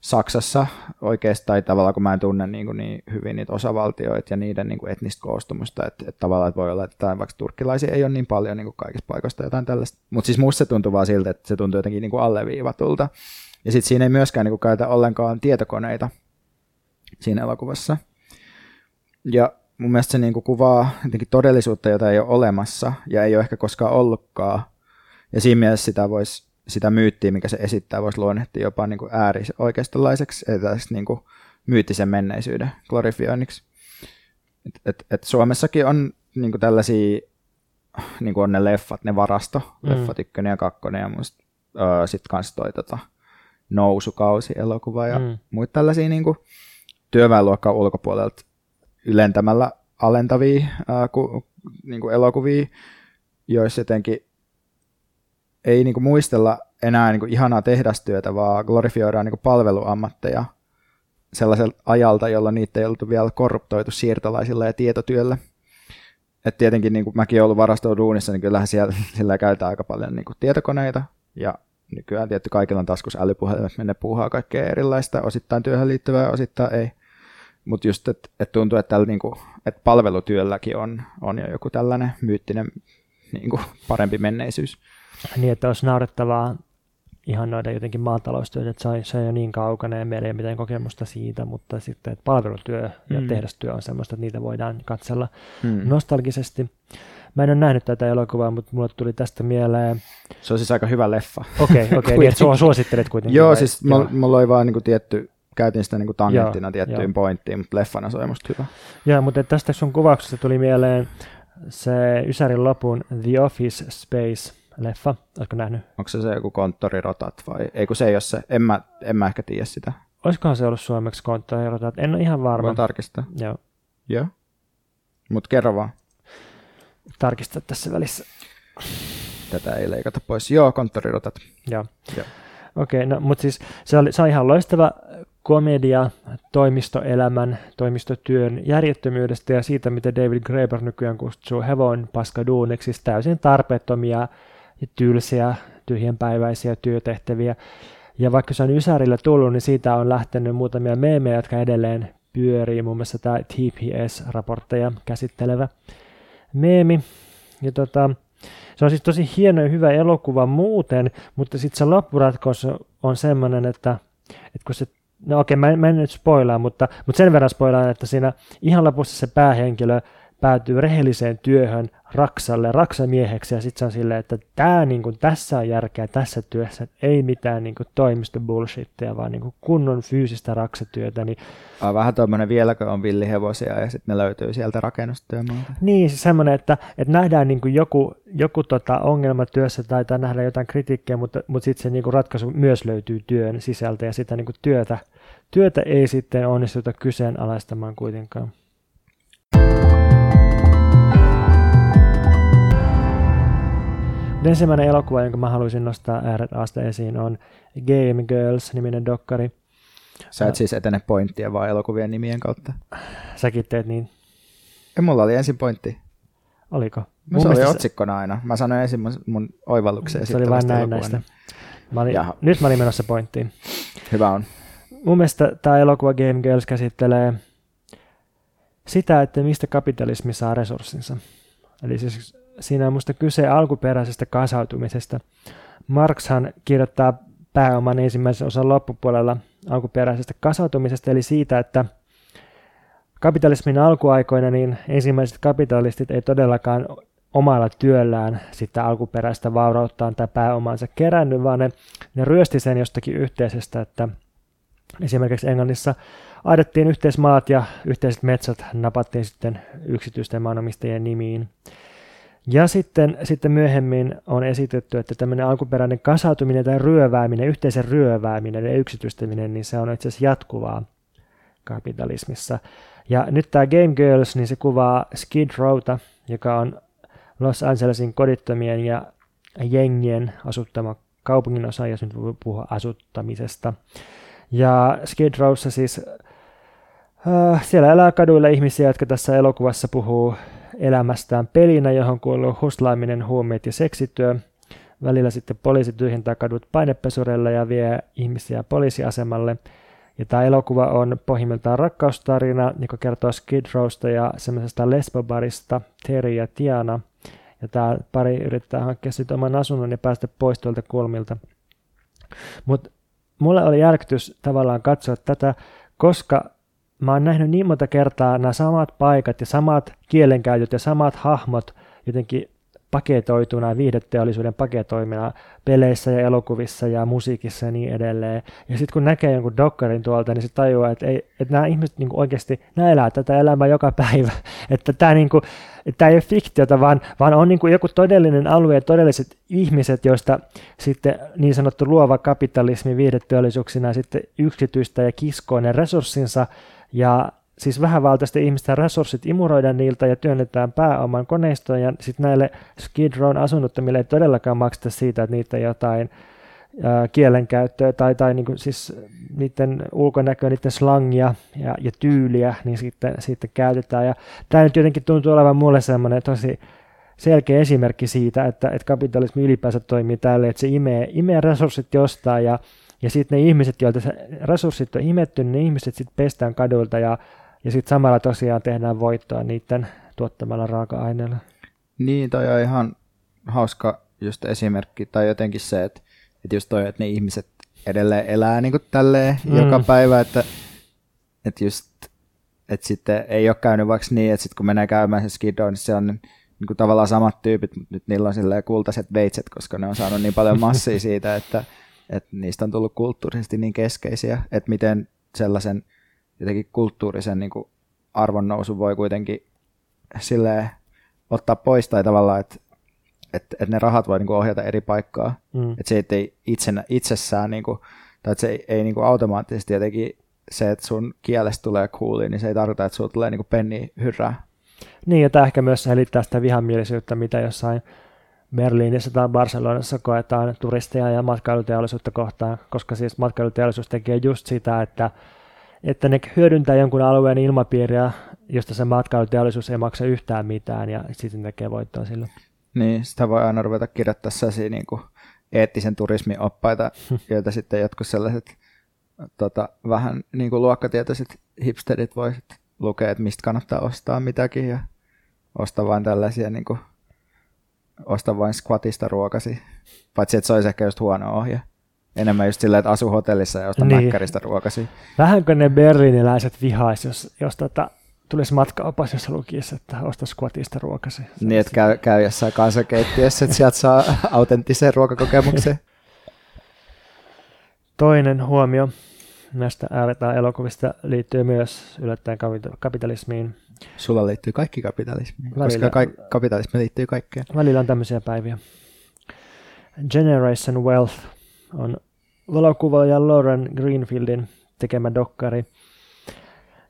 Saksassa oikeastaan tavallaan, kun mä en tunne niin, kuin niin hyvin niitä osavaltioita ja niiden niin kuin etnistä koostumusta, että, että tavallaan että voi olla, että vaikka turkkilaisia ei ole niin paljon niin kuin kaikista paikoista jotain tällaista. Mutta siis musta se tuntuu vaan siltä, että se tuntuu jotenkin niin kuin alleviivatulta. Ja sitten siinä ei myöskään niin kuin käytä ollenkaan tietokoneita siinä elokuvassa. Ja mun mielestä se niin kuin kuvaa jotenkin todellisuutta, jota ei ole olemassa ja ei ole ehkä koskaan ollutkaan. Ja siinä mielessä sitä voisi sitä myyttiä, mikä se esittää, voisi luonnehtia jopa niin kuin äärioikeistolaiseksi, tällaista niin kuin myyttisen menneisyyden glorifioinniksi. Et, et, et Suomessakin on niin kuin tällaisia, niin kuin on ne leffat, ne varasto, mm. leffat ykkönen ja kakkonen ja muista öö, sitten kanssa toi tota, nousukausi elokuva ja mm. muita tällaisia niin kuin, työväenluokkaa ulkopuolelta ylentämällä alentavia ää, ku, niin kuin elokuvia, joissa jotenkin ei niin kuin muistella enää niin kuin ihanaa tehdastyötä, vaan glorifioidaan niin kuin palveluammatteja sellaiselta ajalta, jolla niitä ei ollut vielä korruptoitu siirtolaisilla ja tietotyöllä. Et tietenkin niin kuin mäkin olen ollut varastoon duunissa, niin kyllähän siellä sillä käytetään aika paljon niin kuin tietokoneita ja nykyään tietty kaikilla on taskus älypuhelimet, minne puuhaa kaikkea erilaista, osittain työhön liittyvää, osittain ei. Mutta just, että et tuntuu, että, tällä, niinku, et palvelutyölläkin on, on jo joku tällainen myyttinen niinku, parempi menneisyys. Niin, että olisi naurettavaa ihan noiden jotenkin maataloustyöt, että se, se ei ole niin kaukana ja meillä ei ole mitään kokemusta siitä, mutta sitten että palvelutyö ja mm. tehdastyö on semmoista, että niitä voidaan katsella mm. nostalgisesti. Mä en ole nähnyt tätä elokuvaa, mutta mulle tuli tästä mieleen... Se on siis aika hyvä leffa. Okei, okay, okay, niin että suosittelet kuitenkin. Joo, vai? siis Joo. mulla oli vaan niin kuin tietty, käytin sitä niin kuin tangenttina tiettyyn pointtiin, mutta leffana se oli musta hyvä. Joo, mutta tästä sun kuvauksesta tuli mieleen se Ysärin lopun The Office Space, leffa. Oletko nähnyt? Onko se se joku konttorirotat vai? Ei kun se ei ole se. En mä, en mä ehkä tiedä sitä. Olisikohan se ollut suomeksi konttorirotat? En ole ihan varma. Voin tarkistaa. Joo. Joo. Mut kerro vaan. Tarkista tässä välissä. Tätä ei leikata pois. Joo, konttorirotat. Joo. Joo. Okei, okay, no mutta siis se, oli, se on ihan loistava komedia toimistoelämän, toimistotyön järjettömyydestä ja siitä, miten David Graeber nykyään kutsuu hevon paskaduuniksi, siis täysin tarpeettomia ja tylsiä, tyhjänpäiväisiä työtehtäviä. Ja vaikka se on Ysärillä tullut, niin siitä on lähtenyt muutamia meemejä, jotka edelleen pyörii, muun muassa tämä TPS-raportteja käsittelevä meemi. Ja tota, se on siis tosi hieno ja hyvä elokuva muuten, mutta sitten se loppuratkos on semmoinen, että, että kun se no okei, mä, mä en nyt spoilaa, mutta, mutta sen verran spoilaan, että siinä ihan lopussa se päähenkilö päätyy rehelliseen työhön Raksalle, Raksamieheksi, ja sitten se on silleen, että tää, niin kuin, tässä on järkeä tässä työssä, ei mitään niin kuin, bullshittia, vaan niin kuin, kunnon fyysistä Raksatyötä. Niin... Vähän tuommoinen vieläkö on villihevosia, ja sitten ne löytyy sieltä rakennustyömaalta. Niin, siis semmoinen, että, että nähdään niin kuin joku, joku tota, ongelma työssä, tai, tai nähdään jotain kritiikkiä, mutta, mutta sitten se niin kuin, ratkaisu myös löytyy työn sisältä, ja sitä niin kuin, työtä työtä ei sitten onnistuta kyseenalaistamaan kuitenkaan. Ensimmäinen elokuva, jonka mä haluaisin nostaa ääret asta esiin, on Game Girls-niminen dokkari. Sä et siis etene pointtia vaan elokuvien nimien kautta. Säkin teet niin. Ja mulla oli ensin pointti. Oliko? Mun se oli otsikkona aina. Mä sanoin ensin mun, mun oivalluksen. Se oli vain näin näistä. Mä olin, nyt mä olin menossa pointtiin. Hyvä on. Mun mielestä tämä elokuva Game Girls käsittelee sitä, että mistä kapitalismi saa resurssinsa. Eli siis siinä on musta kyse alkuperäisestä kasautumisesta. Marxhan kirjoittaa pääoman ensimmäisen osan loppupuolella alkuperäisestä kasautumisesta, eli siitä, että kapitalismin alkuaikoina niin ensimmäiset kapitalistit ei todellakaan omalla työllään sitä alkuperäistä vaurauttaan tai pääomaansa kerännyt, vaan ne, ne ryösti sen jostakin yhteisestä, että esimerkiksi Englannissa aidettiin yhteismaat ja yhteiset metsät napattiin sitten yksityisten maanomistajien nimiin. Ja sitten, sitten myöhemmin on esitetty, että tämmöinen alkuperäinen kasautuminen tai ryövääminen, yhteisen ryövääminen ja yksityistäminen, niin se on itse asiassa jatkuvaa kapitalismissa. Ja nyt tämä Game Girls, niin se kuvaa Skid Rowta, joka on Los Angelesin kodittomien ja jengien asuttama kaupungin osa, jos nyt voi puhua asuttamisesta. Ja Skid Rowssa siis, äh, siellä elää kaduilla ihmisiä, jotka tässä elokuvassa puhuu elämästään pelinä, johon kuuluu huslaaminen, huumeet ja seksityö. Välillä sitten poliisi tyhjentää kadut painepesureilla ja vie ihmisiä poliisiasemalle. Ja tämä elokuva on pohjimmiltaan rakkaustarina, joka kertoo Skid Rowsta ja semmoisesta lesbobarista Terry ja Tiana. Ja tämä pari yrittää hankkia sitten oman asunnon ja päästä pois tuolta kulmilta. Mutta mulle oli järkytys tavallaan katsoa tätä, koska mä oon nähnyt niin monta kertaa nämä samat paikat ja samat kielenkäytöt ja samat hahmot jotenkin paketoituna viihdeteollisuuden paketoimina peleissä ja elokuvissa ja musiikissa ja niin edelleen. Ja sitten kun näkee jonkun dokkarin tuolta, niin se tajuaa, että, ei, että nämä ihmiset niin oikeasti, nämä elää tätä elämää joka päivä. Että tämä, niin kuin, että tämä ei ole fiktiota, vaan, vaan on niin kuin joku todellinen alue ja todelliset ihmiset, joista sitten niin sanottu luova kapitalismi viihdeteollisuuksina sitten yksityistä ja kiskoo ne resurssinsa ja siis vähävaltaisten ihmisten resurssit imuroidaan niiltä ja työnnetään pääoman koneistoon ja sitten näille Skid Rown asunnottomille ei todellakaan makseta siitä, että niitä jotain kielenkäyttöä tai, tai niin kuin siis niiden ulkonäköä, niiden slangia ja, ja tyyliä, niin sitten, sitten käytetään. Ja tämä nyt jotenkin tuntuu olevan mulle semmoinen tosi selkeä esimerkki siitä, että, että kapitalismi ylipäänsä toimii tälle, että se imee, imee resurssit jostain ja ja sitten ne ihmiset, joilta se resurssit on imetty, niin ne ihmiset sitten pestään kadulta ja, ja sitten samalla tosiaan tehdään voittoa niiden tuottamalla raaka-aineella. Niin, toi on ihan hauska just esimerkki, tai jotenkin se, että, että just toi, että ne ihmiset edelleen elää niin kuin tälleen mm. joka päivä, että, että just, että sitten ei ole käynyt vaikka niin, että sitten kun menee käymään se skidoon, niin se on niin kuin tavallaan samat tyypit, mutta nyt niillä on silleen kultaiset veitset, koska ne on saanut niin paljon massia siitä, että, että niistä on tullut kulttuurisesti niin keskeisiä, että miten sellaisen jotenkin kulttuurisen niin kuin arvonnousu voi kuitenkin silleen ottaa pois tai tavallaan, että, että, että ne rahat voi niin kuin ohjata eri paikkaa. Mm. Että se ei itsenä, itsessään, niin kuin, tai että se ei, ei niin kuin automaattisesti jotenkin se, että sun kielestä tulee cooli, niin se ei tarkoita, että sulla tulee niin kuin penni hyrrää. Niin, ja tämä ehkä myös selittää sitä vihamielisyyttä, mitä jossain Berliinissä tai Barcelonassa koetaan turisteja ja matkailuteollisuutta kohtaan, koska siis matkailuteollisuus tekee just sitä, että, että ne hyödyntää jonkun alueen ilmapiiriä, josta se matkailuteollisuus ei maksa yhtään mitään ja sitten tekee voittoa sillä. Niin, sitä voi aina ruveta kirjoittaa sellaisia niin kuin eettisen turismin oppaita, joita sitten jotkut sellaiset tota, vähän niin kuin luokkatietoiset hipsterit voisit lukea, että mistä kannattaa ostaa mitäkin ja ostaa vain tällaisia niin kuin osta vain squatista ruokasi. Paitsi, että se olisi ehkä just huono ohje. Enemmän just silleen, että asu hotellissa ja osta niin. mäkkäristä ruokasi. Vähänkö ne berliiniläiset vihais, jos, jos tota, tulisi matkaopas, jossa lukisi, että osta squatista ruokasi. Niin, että käy, käy jossain kansankeittiössä, että sieltä saa autenttisen ruokakokemuksen. Toinen huomio näistä ääretään elokuvista liittyy myös yllättäen kapitalismiin. Sulla liittyy kaikki kapitalismiin, Välillä, koska ka- kapitalismi liittyy kaikkeen. Välillä on tämmöisiä päiviä. Generation Wealth on valokuvaaja Lauren Greenfieldin tekemä dokkari.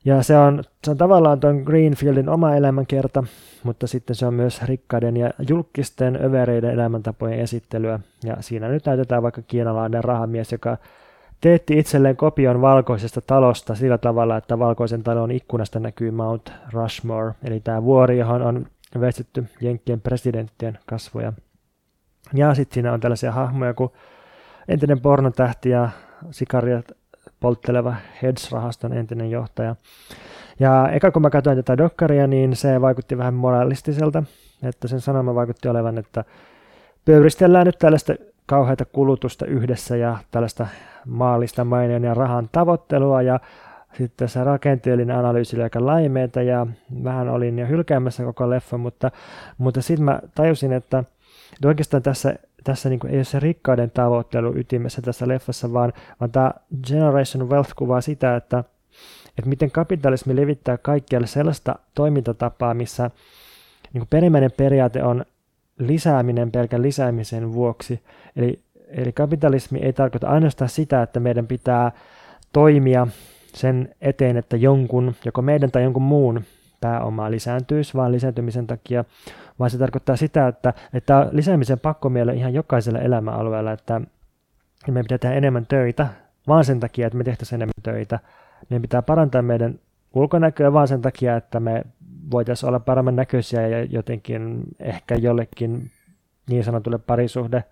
Ja se on, se on tavallaan tuon Greenfieldin oma elämänkerta, mutta sitten se on myös rikkaiden ja julkisten övereiden elämäntapojen esittelyä. Ja siinä nyt näytetään vaikka kiinalainen rahamies, joka teetti itselleen kopion valkoisesta talosta sillä tavalla, että valkoisen talon ikkunasta näkyy Mount Rushmore, eli tämä vuori, johon on veistetty Jenkkien presidenttien kasvoja. Ja sitten siinä on tällaisia hahmoja kuin entinen pornotähti ja sikaria poltteleva Heads-rahaston entinen johtaja. Ja eka kun mä katsoin tätä dokkaria, niin se vaikutti vähän moralistiselta, että sen sanoma vaikutti olevan, että pöyristellään nyt tällaista kauheata kulutusta yhdessä ja tällaista maallista mainion ja rahan tavoittelua ja sitten se rakenteellinen analyysi oli aika laimeeta ja vähän olin jo hylkäämässä koko leffa, mutta, mutta sitten mä tajusin, että oikeastaan tässä, tässä niin ei ole se rikkauden tavoittelu ytimessä tässä leffassa, vaan, vaan tämä Generation Wealth kuvaa sitä, että, että miten kapitalismi levittää kaikkialle sellaista toimintatapaa, missä niin perimmäinen periaate on lisääminen pelkän lisäämisen vuoksi. Eli, eli kapitalismi ei tarkoita ainoastaan sitä, että meidän pitää toimia sen eteen, että jonkun, joko meidän tai jonkun muun pääoma lisääntyisi vaan lisääntymisen takia, vaan se tarkoittaa sitä, että, että lisäämisen pakko meillä ihan jokaisella elämäalueella, että me pitää tehdä enemmän töitä, vaan sen takia, että me tehtäisiin enemmän töitä. Meidän pitää parantaa meidän ulkonäköä vaan sen takia, että me voitaisiin olla paremman näköisiä ja jotenkin ehkä jollekin niin sanotulle parisuhde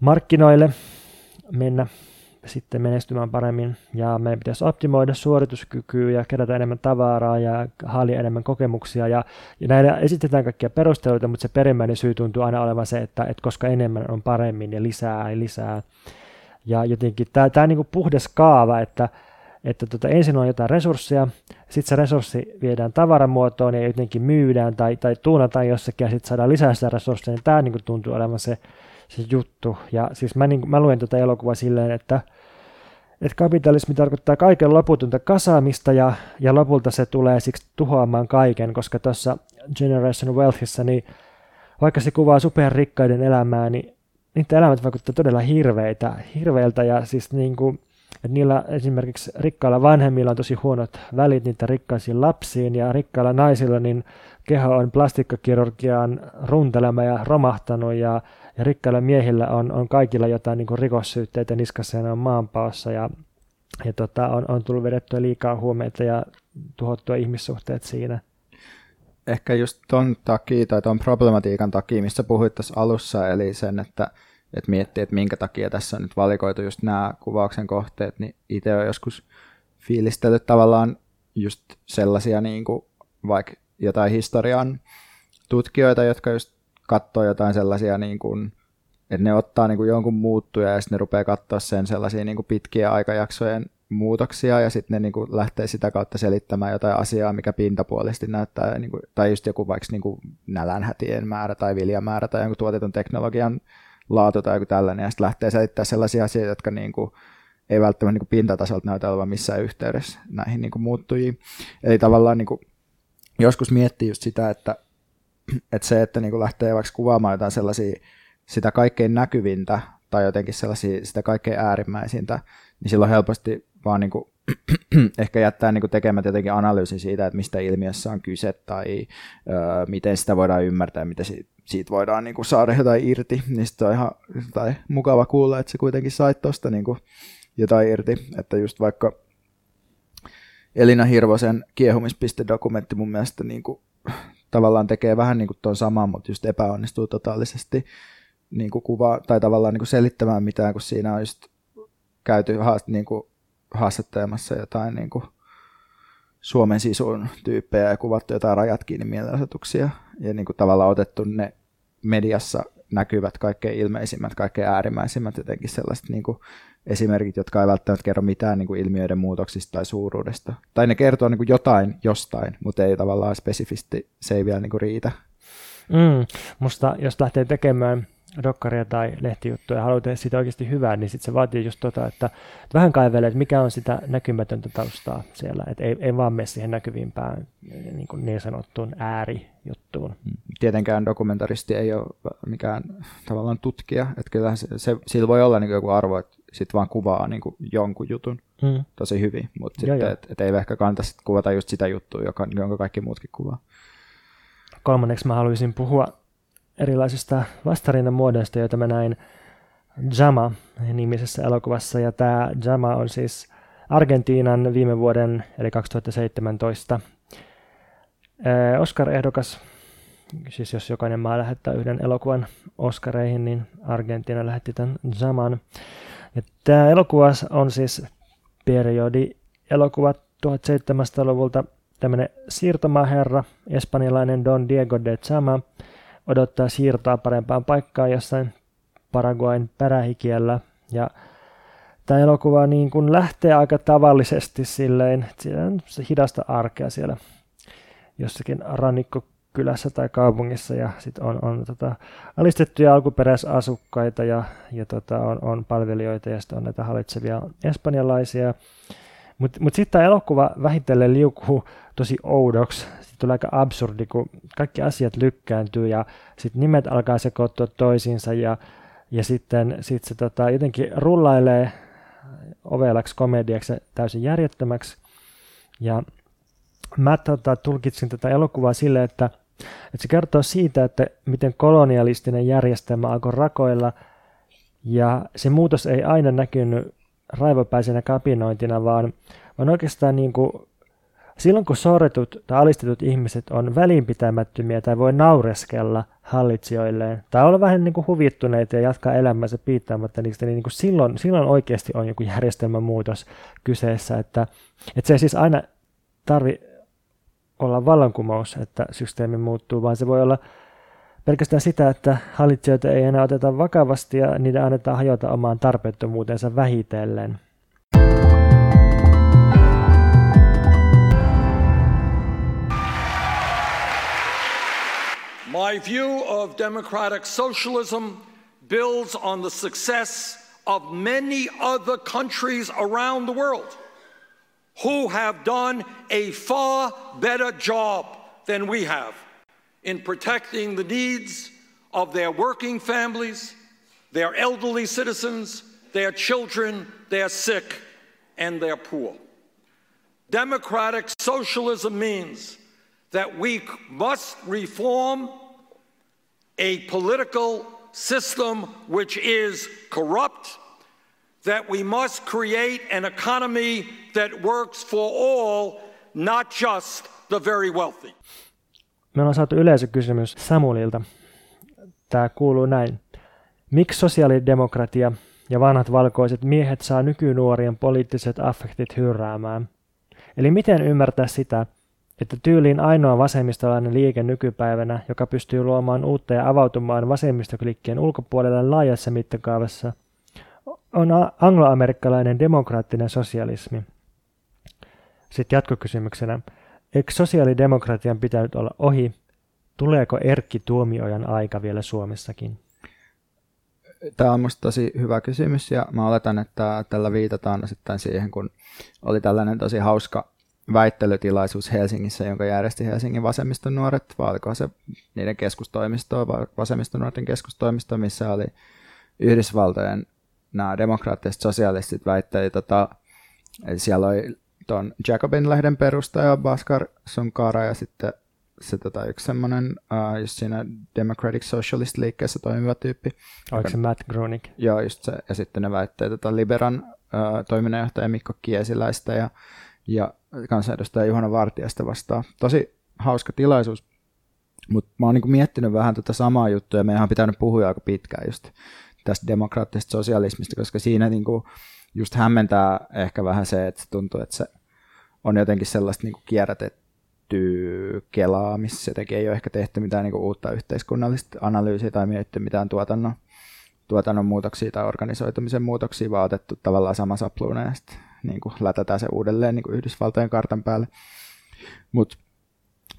markkinoille mennä sitten menestymään paremmin. Ja meidän pitäisi optimoida suorituskykyä ja kerätä enemmän tavaraa ja haalia enemmän kokemuksia. Ja, ja näillä esitetään kaikkia perusteluita, mutta se perimmäinen syy tuntuu aina olevan se, että, että koska enemmän on paremmin ja lisää ja lisää. Ja jotenkin tämä, tämä niin puhdas kaava, että, että tota, ensin on jotain resursseja, sitten se resurssi viedään tavaramuotoon ja jotenkin myydään tai, tai tuunataan jossakin ja sitten saadaan lisää sitä resursseja, niin tämä niin tuntuu olevan se, se juttu. Ja siis mä, niin, mä luen tuota elokuvaa silleen, että, että kapitalismi tarkoittaa kaiken loputonta kasaamista ja, ja lopulta se tulee siksi tuhoamaan kaiken, koska tuossa Generation Wealthissa, niin vaikka se kuvaa superrikkaiden elämää, niin niiden elämät vaikuttaa todella hirveitä, hirveiltä ja siis niin kuin, että niillä esimerkiksi rikkailla vanhemmilla on tosi huonot välit niitä rikkaisiin lapsiin ja rikkailla naisilla niin keho on plastikkakirurgiaan runtelema ja romahtanut ja ja rikkailla miehillä on, on kaikilla jotain niin kuin rikossyytteitä niskassa ja ne on maanpaossa ja, ja tota, on, on tullut vedettyä liikaa huomeita ja tuhottua ihmissuhteet siinä. Ehkä just ton takia tai ton problematiikan takia, missä puhuit tässä alussa, eli sen, että, että miettii, että minkä takia tässä on nyt valikoitu just nämä kuvauksen kohteet, niin itse olen joskus fiilistellyt tavallaan just sellaisia niin kuin vaikka jotain historian tutkijoita, jotka just katsoo jotain sellaisia, niin kuin, että ne ottaa niin kuin jonkun muuttuja ja sitten ne rupeaa katsoa sen sellaisia niin kuin pitkiä aikajaksojen muutoksia ja sitten ne niin kuin lähtee sitä kautta selittämään jotain asiaa, mikä pintapuolisesti näyttää, niin kuin, tai just joku vaikka niin kuin nälänhätien määrä tai viljamäärä tai jonkun tuotetun teknologian laatu tai joku tällainen, ja sitten lähtee selittämään sellaisia asioita, jotka niin kuin, ei välttämättä niin kuin pintatasolta näytä olevan missään yhteydessä näihin niin kuin muuttujiin. Eli tavallaan niin kuin, joskus miettii just sitä, että että se, että niin kuin lähtee vaikka kuvaamaan jotain sellaisia, sitä kaikkein näkyvintä tai jotenkin sellaisia, sitä kaikkein äärimmäisintä, niin silloin helposti vaan niin kuin, ehkä jättää niin kuin tekemät jotenkin analyysi siitä, että mistä ilmiössä on kyse tai ö, miten sitä voidaan ymmärtää, miten siitä, voidaan niin kuin saada jotain irti, niin sitten on ihan tai mukava kuulla, että se kuitenkin sait tuosta niin jotain irti, että just vaikka Elina Hirvosen kiehumispiste-dokumentti mun mielestä niin kuin tavallaan tekee vähän niin kuin tuon saman, mutta just epäonnistuu totaalisesti niin kuin kuva, tai tavallaan niin kuin selittämään mitään, kun siinä on just käyty haast, niin kuin haastattelemassa jotain niin kuin Suomen sisun tyyppejä ja kuvattu jotain rajat kiinni mielenosoituksia. Ja niin kuin tavallaan otettu ne mediassa näkyvät kaikkein ilmeisimmät, kaikkein äärimmäisimmät jotenkin sellaiset niin kuin esimerkit, jotka ei välttämättä kerro mitään niin kuin ilmiöiden muutoksista tai suuruudesta. Tai ne kertoo niin kuin jotain jostain, mutta ei tavallaan spesifisti, se ei vielä niin kuin riitä. Mm, musta jos lähtee tekemään dokkaria tai lehtijuttuja ja haluaa tehdä siitä oikeasti hyvää, niin sitten se vaatii just tota, että, että vähän kaivelee, että mikä on sitä näkymätöntä taustaa siellä, että ei, ei vaan mene siihen näkyvimpään niin, kuin niin sanottuun äärijuttuun. Tietenkään dokumentaristi ei ole mikään tavallaan tutkija, että kyllä se, se, sillä voi olla niin joku arvo, että sitten vaan kuvaa niin kuin jonkun jutun hmm. tosi hyvin, mutta sitten, et, et ei ehkä kannata sit kuvata just sitä juttua, joka, jonka kaikki muutkin kuvaa. Kolmanneksi mä haluaisin puhua erilaisista vastarinnan muodoista, joita mä näin Jama nimisessä elokuvassa. Ja tämä Jama on siis Argentiinan viime vuoden, eli 2017 Oscar-ehdokas. Siis jos jokainen maa lähettää yhden elokuvan Oscareihin, niin Argentiina lähetti tämän Jaman. Ja tämä elokuva on siis periodi elokuva 1700-luvulta tämmöinen siirtomaaherra, espanjalainen Don Diego de Chama, odottaa siirtoa parempaan paikkaan jossain Paraguain perähikiellä. Ja tämä elokuva niin kuin lähtee aika tavallisesti silleen, että siellä on se hidasta arkea siellä jossakin rannikkokylässä tai kaupungissa ja sitten on, on tota, alistettuja alkuperäisasukkaita ja, ja tota, on, on palvelijoita ja sitten on näitä hallitsevia espanjalaisia. Mutta mut sitten tämä elokuva vähitellen liukuu tosi oudoksi. Sitten tulee aika absurdi, kun kaikki asiat lykkääntyy ja sitten nimet alkaa sekoittua toisiinsa ja, ja sitten sit se tota, jotenkin rullailee ovelaksi komediaksi täysin järjettömäksi. Ja mä tota, tulkitsin tätä elokuvaa silleen, että, että se kertoo siitä, että miten kolonialistinen järjestelmä alkoi rakoilla ja se muutos ei aina näkynyt raivopäisenä kapinointina, vaan, vaan oikeastaan niin kuin, silloin kun sorretut tai alistetut ihmiset on välinpitämättömiä tai voi naureskella hallitsijoilleen tai olla vähän niin kuin huvittuneita ja jatkaa elämänsä piittaamatta niistä, niin, niin kuin silloin, silloin oikeasti on joku järjestelmän muutos kyseessä, että, että se ei siis aina tarvi olla vallankumous, että systeemi muuttuu, vaan se voi olla pelkästään sitä, että hallitsijoita ei enää oteta vakavasti ja niiden annetaan hajota omaan tarpeettomuutensa vähitellen. My view of democratic socialism builds on the success of many other countries around the world who have done a far better job than we have in protecting the needs of their working families, their elderly citizens, their children, their sick, and their poor. Democratic socialism means that we must reform a political system which is corrupt, that we must create an economy that works for all, not just the very wealthy. Me ollaan saatu yleisökysymys Samulilta. Tämä kuuluu näin. Miksi sosiaalidemokratia ja vanhat valkoiset miehet saa nykynuorien poliittiset affektit hyrräämään? Eli miten ymmärtää sitä, että tyyliin ainoa vasemmistolainen liike nykypäivänä, joka pystyy luomaan uutta ja avautumaan vasemmistoklikkien ulkopuolelle laajassa mittakaavassa, on angloamerikkalainen demokraattinen sosialismi. Sitten jatkokysymyksenä. Eikö sosiaalidemokratian pitänyt olla ohi? Tuleeko Erkki Tuomiojan aika vielä Suomessakin? Tämä on minusta tosi hyvä kysymys ja mä oletan, että tällä viitataan sitten siihen, kun oli tällainen tosi hauska väittelytilaisuus Helsingissä, jonka järjesti Helsingin vasemmiston nuoret, vai oliko se niiden keskustoimisto, vasemmistonuorten keskustoimisto, missä oli Yhdysvaltojen nämä demokraattiset sosialistit väitteli, tota, siellä oli tuon Jacobin-lehden perustaja Baskar Sunkara ja sitten se tota, yksi semmoinen uh, just siinä Democratic Socialist liikkeessä toimiva tyyppi. Oliko se Matt Groening? Joo, just se. Ja sitten ne väittää tota Liberan uh, toiminnanjohtaja Mikko Kiesiläistä ja, ja kansanedustaja Juhana Vartijasta vastaan. Tosi hauska tilaisuus, mutta mä oon niinku miettinyt vähän tätä samaa juttua ja meidän on pitänyt puhua aika pitkään just tästä demokraattisesta sosialismista, koska siinä niinku just hämmentää ehkä vähän se, että tuntuu, että se on jotenkin sellaista niin kuin kierrätettyä kelaa, missä jotenkin ei ole ehkä tehty mitään niin kuin uutta yhteiskunnallista analyysiä tai mietitty mitään tuotannon, tuotannon muutoksia tai organisoitumisen muutoksia, vaan otettu tavallaan sama sapluuna ja sitten niin kuin lätätään se uudelleen niin kuin Yhdysvaltojen kartan päälle. Mutta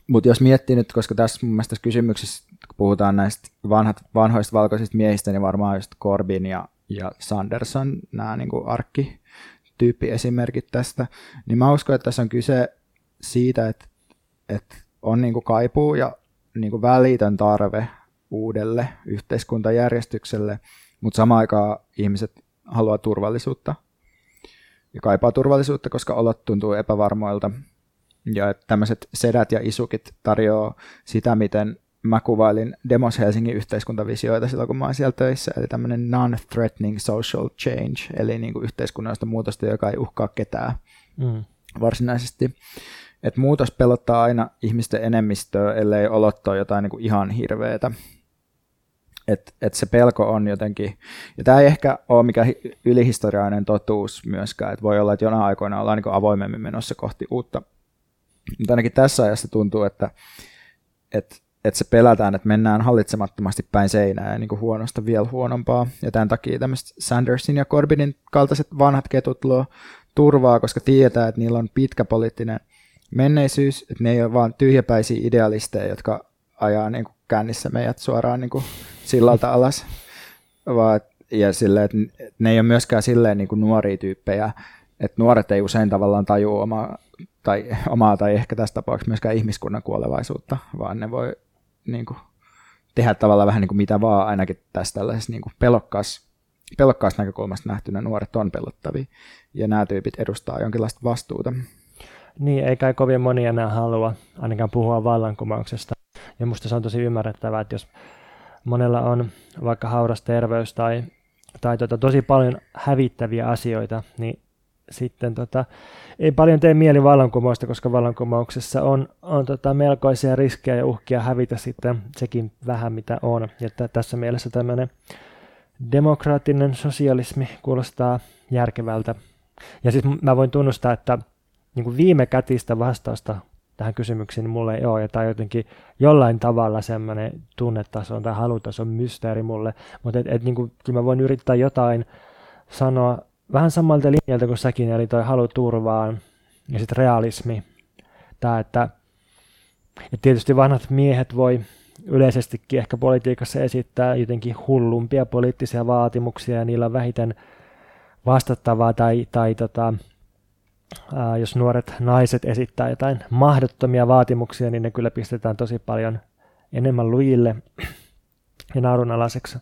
Mutta jos miettii nyt, koska tässä mun mielestä tässä kysymyksessä, kun puhutaan näistä vanhat, vanhoista valkoisista miehistä, niin varmaan just Corbyn ja, ja Sanderson, nämä niin kuin arkkityyppiesimerkit tästä, niin mä uskon, että tässä on kyse siitä, että, että on niin kuin kaipuu ja niin kuin välitön tarve uudelle yhteiskuntajärjestykselle, mutta samaan aikaan ihmiset haluaa turvallisuutta ja kaipaa turvallisuutta, koska olot tuntuu epävarmoilta. Ja että tämmöiset sedät ja isukit tarjoaa sitä, miten mä kuvailin Demos Helsingin yhteiskuntavisioita silloin, kun mä oon siellä töissä, eli tämmöinen non-threatening social change, eli niin kuin yhteiskunnallista muutosta, joka ei uhkaa ketään mm. varsinaisesti. Et muutos pelottaa aina ihmisten enemmistöä, ellei olottaa jotain niin kuin ihan hirveetä että et se pelko on jotenkin, ja tämä ei ehkä ole mikään ylihistoriainen totuus myöskään, että voi olla, että jonain aikoina ollaan niin avoimemmin menossa kohti uutta, mutta ainakin tässä ajassa tuntuu, että, että, että se pelätään, että mennään hallitsemattomasti päin seinää ja niin kuin huonosta vielä huonompaa, ja tämän takia tämmöiset Sandersin ja Corbynin kaltaiset vanhat ketut luo turvaa, koska tietää, että niillä on pitkä poliittinen menneisyys, että ne ei ole vain tyhjäpäisiä idealisteja, jotka ajaa niin kuin kännissä meidät suoraan niin kuin sillalta alas. Vaan, ja sille, että ne ei ole myöskään silleen niin kuin nuoria tyyppejä, että nuoret ei usein tavallaan tajua omaa tai, omaa tai ehkä tässä tapauksessa myöskään ihmiskunnan kuolevaisuutta, vaan ne voi niin kuin, tehdä tavallaan vähän niin kuin mitä vaan, ainakin tässä tällaisessa niin kuin pelokkaassa, pelokkaassa näkökulmasta nähtynä nuoret on pelottavia, ja nämä tyypit edustaa jonkinlaista vastuuta. Niin, eikä kovin moni enää halua ainakaan puhua vallankumouksesta. Ja musta se on tosi ymmärrettävää, että jos monella on vaikka hauras terveys tai, tai tota, tosi paljon hävittäviä asioita, niin sitten tota, ei paljon tee mieli vallankumousta, koska vallankumouksessa on, on tota, melkoisia riskejä ja uhkia hävitä sitten sekin vähän mitä on. Ja t- tässä mielessä tämmöinen demokraattinen sosialismi kuulostaa järkevältä. Ja siis mä voin tunnustaa, että niin kuin viime kätistä vastausta tähän kysymykseen niin mulle ei ole, ja tämä on jotenkin jollain tavalla semmoinen tunnetaso tai halutason mysteeri mulle, mutta et, et, niin kuin, kyllä mä voin yrittää jotain sanoa vähän samalta linjalta kuin säkin, eli toi halu turvaan ja sitten realismi. Tämä, että, että tietysti vanhat miehet voi yleisestikin ehkä politiikassa esittää jotenkin hullumpia poliittisia vaatimuksia ja niillä on vähiten vastattavaa tai, tai tota, ää, jos nuoret naiset esittää jotain mahdottomia vaatimuksia, niin ne kyllä pistetään tosi paljon enemmän lujille ja naurunalaiseksi.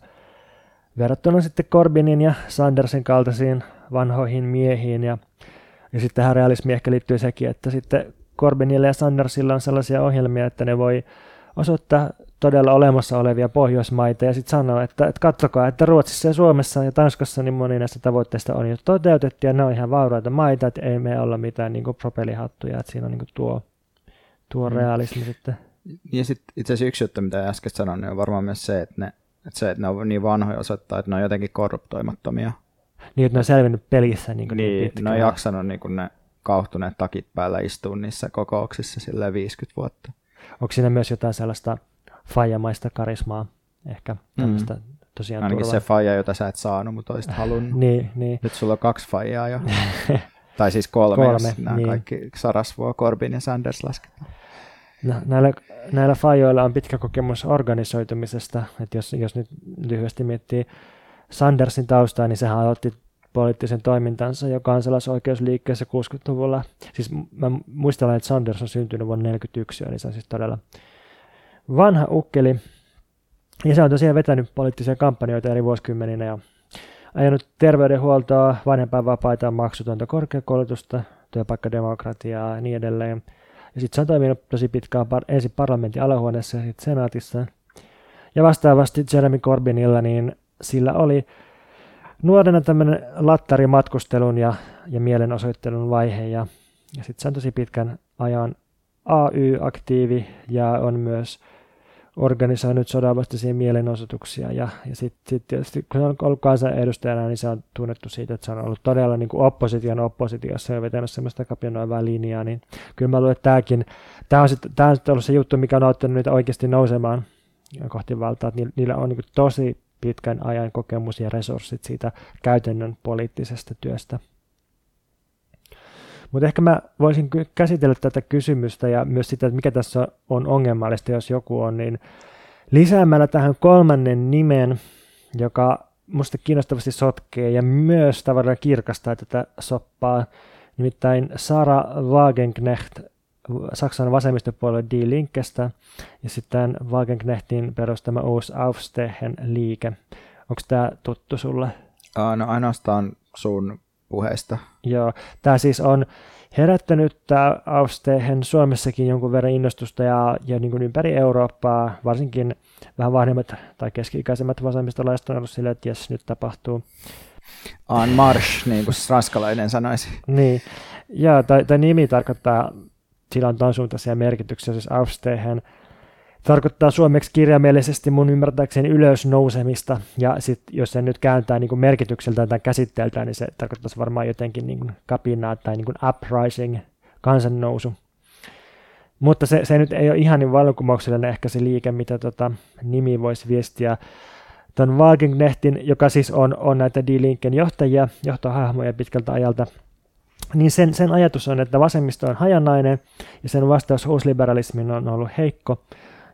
Verrattuna sitten Corbynin ja Sandersin kaltaisiin vanhoihin miehiin. Ja, ja sitten tähän realismiin ehkä liittyy sekin, että sitten Corbynilla ja Sandersilla on sellaisia ohjelmia, että ne voi osoittaa todella olemassa olevia Pohjoismaita ja sitten sanoa, että, että katsokaa, että Ruotsissa ja Suomessa ja Tanskassa niin moni näistä tavoitteista on jo toteutettu ja ne on ihan vauraita maita, että ei me olla mitään niin propelihattuja, että siinä on niin tuo, tuo mm. realismi sitten. Ja sitten itse asiassa yksi juttu, mitä äsken sanoin, niin on varmaan myös se, että, ne, että se, että ne on niin vanhoja osoittaa, että ne on jotenkin korruptoimattomia. Niin, että ne on selvinnyt pelissä niin, niin, niin ne on jaksanut niin kuin ne kauhtuneet takit päällä istua niissä kokouksissa sille 50 vuotta. Onko siinä myös jotain sellaista faijamaista karismaa ehkä tämmöistä mm. tosiaan Ainakin turva. se faija, jota sä et saanut, mutta olisit halunnut. niin, niin. Nyt sulla on kaksi faijaa jo. tai siis kolme, kolme jos nämä niin. kaikki Sarasvuo, Corbin ja Sanders lasketaan. No, näillä, näillä fajoilla on pitkä kokemus organisoitumisesta, että jos, jos nyt lyhyesti miettii Sandersin taustaa, niin sehän aloitti poliittisen toimintansa jo kansalaisoikeusliikkeessä 60-luvulla. Siis mä muistelen, että Sanders on syntynyt vuonna 1941, eli se on siis todella vanha ukkeli. Ja se on tosiaan vetänyt poliittisia kampanjoita eri vuosikymmeninä ja ajanut terveydenhuoltoa, vanhempainvapaita, maksutonta korkeakoulutusta, työpaikkademokratiaa ja niin edelleen. Ja sitten se on toiminut tosi pitkään par- ensin parlamentin alahuoneessa ja sitten senaatissa. Ja vastaavasti Jeremy Corbynilla, niin sillä oli nuorena tämmöinen lattarimatkustelun ja, ja mielenosoittelun vaihe. Ja, ja sitten se on tosi pitkän ajan AY-aktiivi ja on myös organisoinut sodanvastaisia mielenosoituksia. Ja, ja sitten sit tietysti, kun se on ollut kansanedustajana, niin se on tunnettu siitä, että se on ollut todella niin kuin opposition oppositiossa ja vetänyt semmoista kapionoivaa linjaa. Niin kyllä mä luulen, että tämäkin, tämä on, sitten, sitten ollut se juttu, mikä on auttanut niitä oikeasti nousemaan kohti valtaa. Että niillä on niin kuin tosi pitkän ajan kokemus ja resurssit siitä käytännön poliittisesta työstä. Mutta ehkä mä voisin käsitellä tätä kysymystä ja myös sitä, että mikä tässä on ongelmallista, jos joku on, niin lisäämällä tähän kolmannen nimen, joka musta kiinnostavasti sotkee ja myös tavallaan kirkastaa tätä soppaa, nimittäin Sara Wagenknecht Saksan vasemmistopuolelle Die Linkestä ja sitten Wagenknechtin perustama uusi Aufstehen liike. Onko tämä tuttu sulle? No ainoastaan sun puheesta. Joo, tämä siis on herättänyt tämä Aufstehen Suomessakin jonkun verran innostusta ja, ja niin kuin ympäri Eurooppaa, varsinkin vähän vanhemmat tai keski-ikäisemmät vasemmistolaiset on ollut silleen, että jes, nyt tapahtuu. En marche, niin kuin ranskalainen sanoisi. niin, ja tämä nimi tarkoittaa, sillä on tämän suuntaisia merkityksiä, siis Aufstehen tarkoittaa suomeksi kirjaimellisesti mun ymmärtääkseni ylösnousemista, ja sitten jos se nyt kääntää niin kuin merkitykseltään tai käsitteeltään, niin se tarkoittaisi varmaan jotenkin niin kuin kapinaa tai niin kuin uprising, kansannousu. Mutta se, se nyt ei ole ihan niin vallankumouksellinen ehkä se liike, mitä tota nimi voisi viestiä. Tuon Wagenknechtin, joka siis on, on näitä D-Linken johtajia, johtohahmoja pitkältä ajalta, niin sen, sen ajatus on, että vasemmisto on hajanainen ja sen vastaus uusliberalismiin on ollut heikko.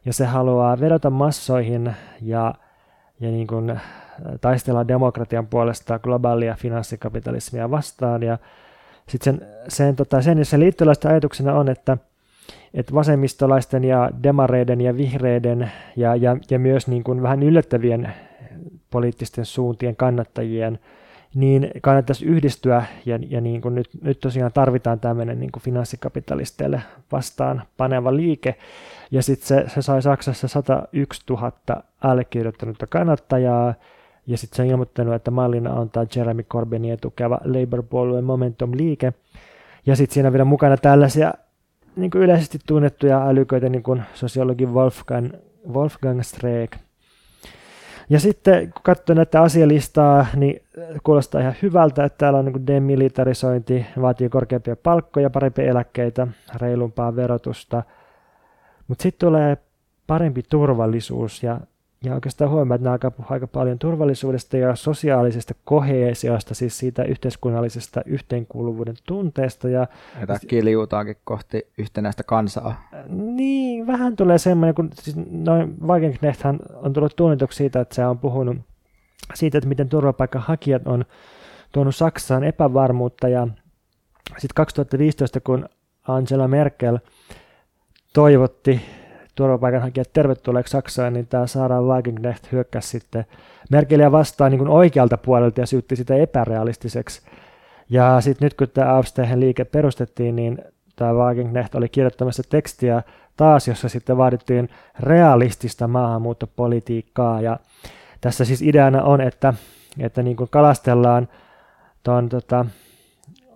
Ja se haluaa vedota massoihin ja, ja niin kuin äh, taistella demokratian puolesta globaalia finanssikapitalismia vastaan. Ja sitten sen, sen, tota, sen, sen liittolaisten ajatuksena on, että että vasemmistolaisten ja demareiden ja vihreiden ja, ja, ja myös niin kuin vähän yllättävien poliittisten suuntien kannattajien, niin kannattaisi yhdistyä ja, ja niin kuin nyt, nyt tosiaan tarvitaan tämmöinen niin kuin finanssikapitalisteille vastaan paneva liike. Ja sitten se, se sai Saksassa 101 000 allekirjoittanutta kannattajaa, ja sitten se on ilmoittanut, että mallina on tämä Jeremy Corbynia tukeva Labour-puolueen Momentum-liike. Ja sitten siinä on vielä mukana tällaisia niin kuin yleisesti tunnettuja älyköitä, niin kuin sosiologi Wolfgang, Wolfgang Streeck. Ja sitten kun katsoo näitä asialistaa, niin kuulostaa ihan hyvältä, että täällä on niin demilitarisointi, vaatii korkeampia palkkoja, parempia eläkkeitä, reilumpaa verotusta. Mutta sitten tulee parempi turvallisuus ja ja oikeastaan huomaa, että nämä alkaa puhua aika paljon turvallisuudesta ja sosiaalisesta koheesiosta, siis siitä yhteiskunnallisesta yhteenkuuluvuuden tunteesta. Ja, ja liuutaankin kohti yhtenäistä kansaa. Niin, vähän tulee semmoinen, kun siis noin Wagenknechthan on tullut tunnetuksi siitä, että se on puhunut siitä, että miten turvapaikanhakijat on tuonut Saksaan epävarmuutta ja sitten 2015, kun Angela Merkel toivotti turvapaikanhakijat tervetulleeksi Saksaan, niin tämä Sarah Wagenknecht hyökkäsi sitten Merkeliä vastaan niin kuin oikealta puolelta ja syytti sitä epärealistiseksi. Ja sitten nyt kun tämä Aufstehen liike perustettiin, niin tämä Wagenknecht oli kirjoittamassa tekstiä taas, jossa sitten vaadittiin realistista maahanmuuttopolitiikkaa. Ja tässä siis ideana on, että, että niin kuin kalastellaan tuon tota,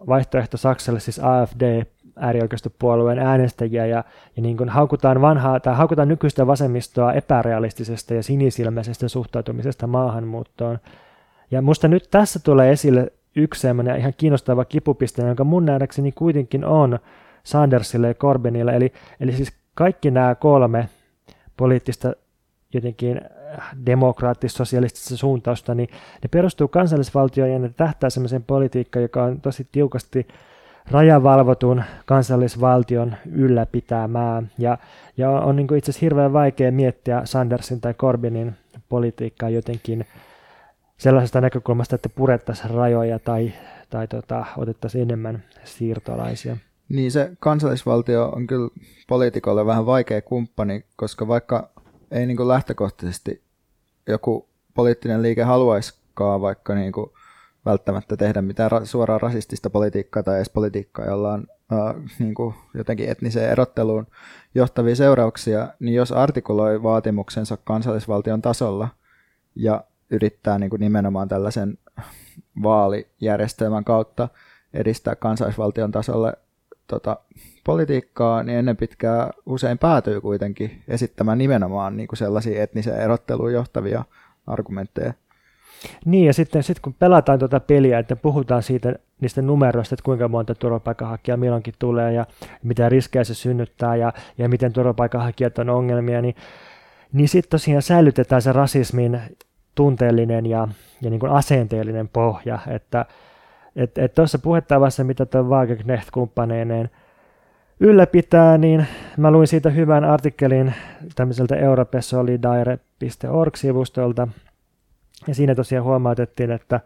vaihtoehto Saksalle, siis AFD, äärioikeistopuolueen äänestäjiä ja, ja niin kuin haukutaan, vanhaa, tai haukutaan nykyistä vasemmistoa epärealistisesta ja sinisilmäisestä suhtautumisesta maahanmuuttoon. Ja musta nyt tässä tulee esille yksi sellainen ihan kiinnostava kipupiste, jonka mun nähdäkseni kuitenkin on Sandersille ja Corbynille. Eli, eli siis kaikki nämä kolme poliittista jotenkin demokraattis-sosialistista suuntausta, niin ne perustuu kansallisvaltioon ja ne tähtää sellaiseen politiikkaan, joka on tosi tiukasti rajavalvotun kansallisvaltion ylläpitämää. Ja, ja on niin itse asiassa hirveän vaikea miettiä Sandersin tai Corbynin politiikkaa jotenkin sellaisesta näkökulmasta, että purettaisiin rajoja tai, tai tota, otettaisiin enemmän siirtolaisia. Niin se kansallisvaltio on kyllä poliitikolle vähän vaikea kumppani, koska vaikka ei niin lähtökohtaisesti joku poliittinen liike haluaisikaan vaikka niin kuin välttämättä tehdä mitään ra- suoraan rasistista politiikkaa tai edes politiikkaa, jolla on äh, niin kuin jotenkin etniseen erotteluun johtavia seurauksia, niin jos artikuloi vaatimuksensa kansallisvaltion tasolla ja yrittää niin kuin nimenomaan tällaisen vaalijärjestelmän kautta edistää kansallisvaltion tasolle tota, politiikkaa, niin ennen pitkää usein päätyy kuitenkin esittämään nimenomaan niin kuin sellaisia etniseen erotteluun johtavia argumentteja. Niin, ja sitten sit kun pelataan tuota peliä, että puhutaan siitä niistä numeroista, että kuinka monta turvapaikanhakijaa milloinkin tulee ja mitä riskejä se synnyttää ja, ja miten turvapaikanhakijat on ongelmia, niin, niin sitten tosiaan säilytetään se rasismin tunteellinen ja, ja niin kuin asenteellinen pohja, että Että et tuossa puhettavassa, mitä tuo Wagenknecht kumppaneineen ylläpitää, niin mä luin siitä hyvän artikkelin tämmöiseltä europesolidare.org-sivustolta, ja siinä tosiaan huomautettiin, että,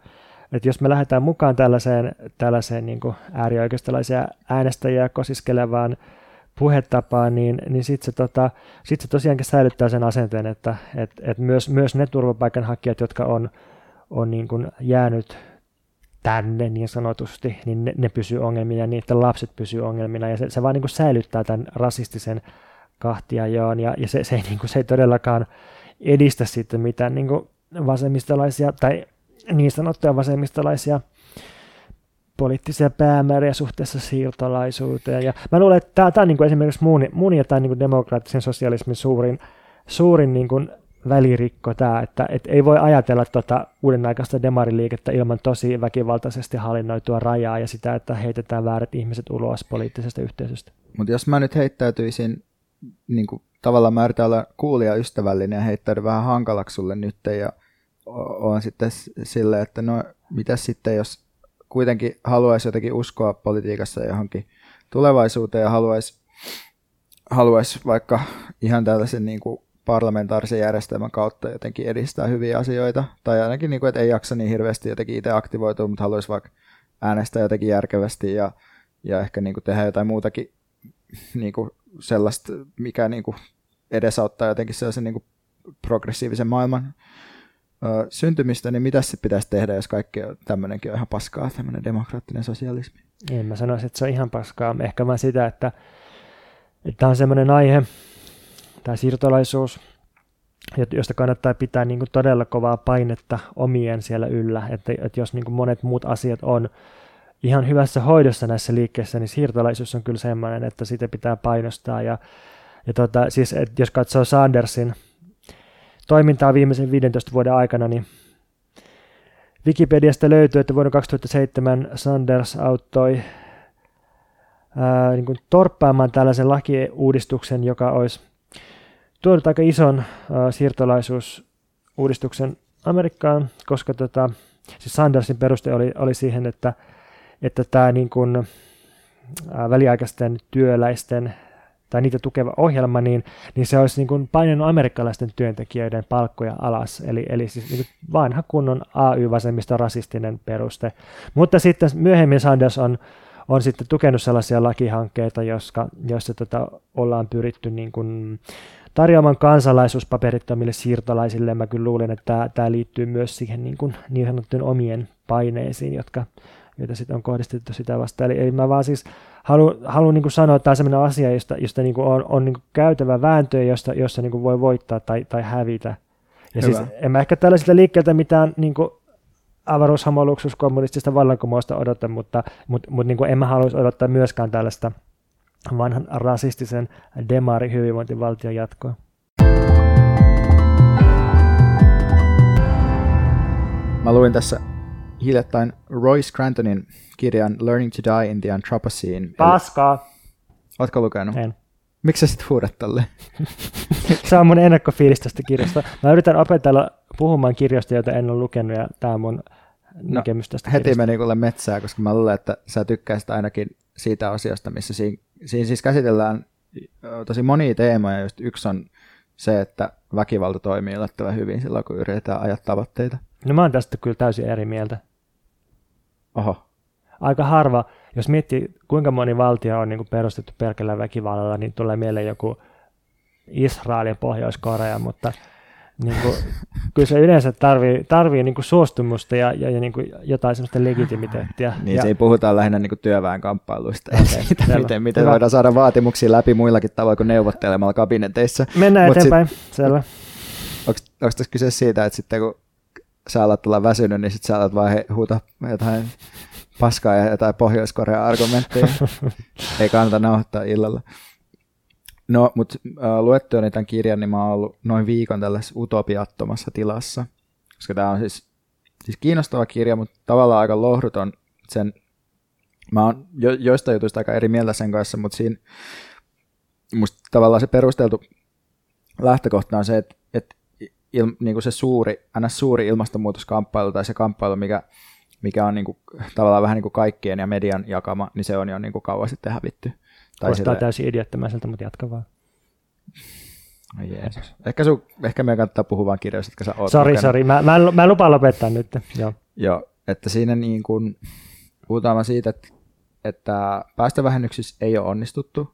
että jos me lähdetään mukaan tällaiseen, tällaiseen niin äärioikeistolaisia äänestäjiä kosiskelevaan puhetapaan, niin, niin sitten se, tota, sit se tosiaankin säilyttää sen asenteen, että et, et myös, myös ne turvapaikanhakijat, jotka on, on niin kuin jäänyt tänne niin sanotusti, niin ne, ne pysyy ongelmina ja niiden lapset pysyy ongelmina. Ja se, se vaan niin kuin säilyttää tämän rasistisen kahtiajoon ja, ja se, se, ei, niin kuin, se ei todellakaan edistä sitten mitään. Niin kuin vasemmistolaisia tai niin sanottuja vasemmistolaisia poliittisia päämääriä suhteessa siirtolaisuuteen. Ja mä luulen, että tämä, on niin kuin esimerkiksi mun, mun ja tämän niin kuin demokraattisen sosialismin suurin, suurin niin kuin välirikko tämä, että et ei voi ajatella tuota uuden aikaista demariliikettä ilman tosi väkivaltaisesti hallinnoitua rajaa ja sitä, että heitetään väärät ihmiset ulos poliittisesta yhteisöstä. Mutta jos mä nyt heittäytyisin, niin kuin, tavallaan mä yritän olla kuulija ystävällinen ja heittäydyn vähän hankalaksi sulle nyt ja on sitten silleen, että no mitä sitten jos kuitenkin haluaisi jotenkin uskoa politiikassa johonkin tulevaisuuteen ja haluaisi, haluaisi vaikka ihan tällaisen niin kuin parlamentaarisen järjestelmän kautta jotenkin edistää hyviä asioita, tai ainakin niin kuin, että ei jaksa niin hirveästi jotenkin itse aktivoitua, mutta haluaisi vaikka äänestää jotenkin järkevästi ja, ja ehkä niin kuin tehdä jotain muutakin niin kuin sellaista, mikä niin kuin edesauttaa jotenkin sellaisen niin kuin progressiivisen maailman syntymistä, niin mitä se pitäisi tehdä, jos kaikki tämmöinenkin on ihan paskaa, tämmöinen demokraattinen sosialismi? En mä sanoisi, että se on ihan paskaa. Ehkä vaan sitä, että, että on semmoinen aihe, tämä siirtolaisuus, josta kannattaa pitää niin kuin todella kovaa painetta omien siellä yllä, että, että jos niin kuin monet muut asiat on ihan hyvässä hoidossa näissä liikkeissä, niin siirtolaisuus on kyllä semmoinen, että sitä pitää painostaa. Ja, ja tota, siis, että jos katsoo Sandersin toimintaa viimeisen 15 vuoden aikana, niin Wikipediasta löytyy, että vuonna 2007 Sanders auttoi ää, niin kuin torppaamaan tällaisen lakiuudistuksen, joka olisi tuonut aika ison äh, siirtolaisuusuudistuksen Amerikkaan, koska tota, siis Sandersin peruste oli, oli siihen, että, että tämä niin kuin, äh, väliaikaisten työläisten tai niitä tukeva ohjelma, niin, niin se olisi niin kuin painanut amerikkalaisten työntekijöiden palkkoja alas. Eli, eli siis niin vanha kunnon AY-vasemmista rasistinen peruste. Mutta sitten myöhemmin Sanders on, on sitten tukenut sellaisia lakihankkeita, joissa tota, ollaan pyritty niin kuin, tarjoaman kansalaisuus paperittomille siirtolaisille. Mä kyllä luulen, että tämä, liittyy myös siihen niin, kuin, niin sanottujen omien paineisiin, jotka, joita sitten on kohdistettu sitä vastaan. Eli, eli mä vaan siis haluan, haluan niin sanoa, että tämä on sellainen asia, josta, josta niin kuin on, on niin kuin käytävä vääntö, josta, jossa niin kuin voi voittaa tai, tai hävitä. Ja siis Hyvä. siis en mä ehkä tällaisilta liikkeeltä mitään niin kuin avaruushamoluksus kommunistista vallankumousta odota, mutta, mutta, mutta niin kuin en mä haluaisi odottaa myöskään tällaista – vanhan rasistisen demari hyvinvointivaltion jatkoa. Mä luin tässä hiljattain Roy Scrantonin kirjan Learning to Die in the Anthropocene. Paskaa. Ootko lukenut? En. Miksi sä sit huudat tolle? Se on mun ennakkofiilis tästä kirjasta. Mä yritän opetella puhumaan kirjasta, jota en ole lukenut, ja tämä on mun no, näkemys tästä heti kirjasta. meni kuule metsää, koska mä luulen, että sä tykkäisit ainakin siitä asiasta, missä siinä, siinä siis käsitellään tosi monia teemoja, just yksi on se, että väkivalta toimii yllättävän hyvin silloin, kun yritetään ajaa tavoitteita. No mä oon tästä kyllä täysin eri mieltä. Oho. Aika harva, jos miettii kuinka moni valtio on niin kuin perustettu pelkällä väkivallalla, niin tulee mieleen joku Israel ja Pohjois-Korea, mutta niin kuin, kyllä se yleensä tarvii, tarvii niin kuin suostumusta ja, ja, ja niin kuin jotain sellaista legitimiteettiä. Niin, ja, se ei puhuta lähinnä niin kuin työväenkamppailuista okay, siitä, miten, miten voidaan saada vaatimuksia läpi muillakin tavoin kuin neuvottelemalla kabineteissa. Mennään Mut eteenpäin, sit, selvä. Onko tässä kyse siitä, että sitten kun sä alat olla väsynyt, niin sitten sä alat vaan huuta jotain paskaa ja jotain Pohjois-Korean argumentteja. ei kannata nauhoittaa illalla. No, mutta äh, luettuani tämän kirjan, niin mä oon ollut noin viikon tällaisessa utopiattomassa tilassa, koska tämä on siis, siis kiinnostava kirja, mutta tavallaan aika lohduton sen, mä oon jo, joista jutuista aika eri mieltä sen kanssa, mutta siinä musta tavallaan se perusteltu lähtökohta on se, että il, niin kuin se suuri, ns. suuri ilmastonmuutoskamppailu tai se kamppailu, mikä, mikä on niin kuin, tavallaan vähän niin kuin kaikkien ja median jakama, niin se on jo niin kuin kauan sitten hävitty. Tai Kuulostaa sille... täysin idiottomaiselta, mutta jatka vaan. Ai Jeesus. Ehkä, sun, ehkä meidän kannattaa puhua vain kirjoista, jotka sä oot Sori, sori. Mä, mä, mä en lupaa lopettaa nyt. Joo. Joo, että siinä niin kuin, puhutaan siitä, että, että päästövähennyksissä ei ole onnistuttu.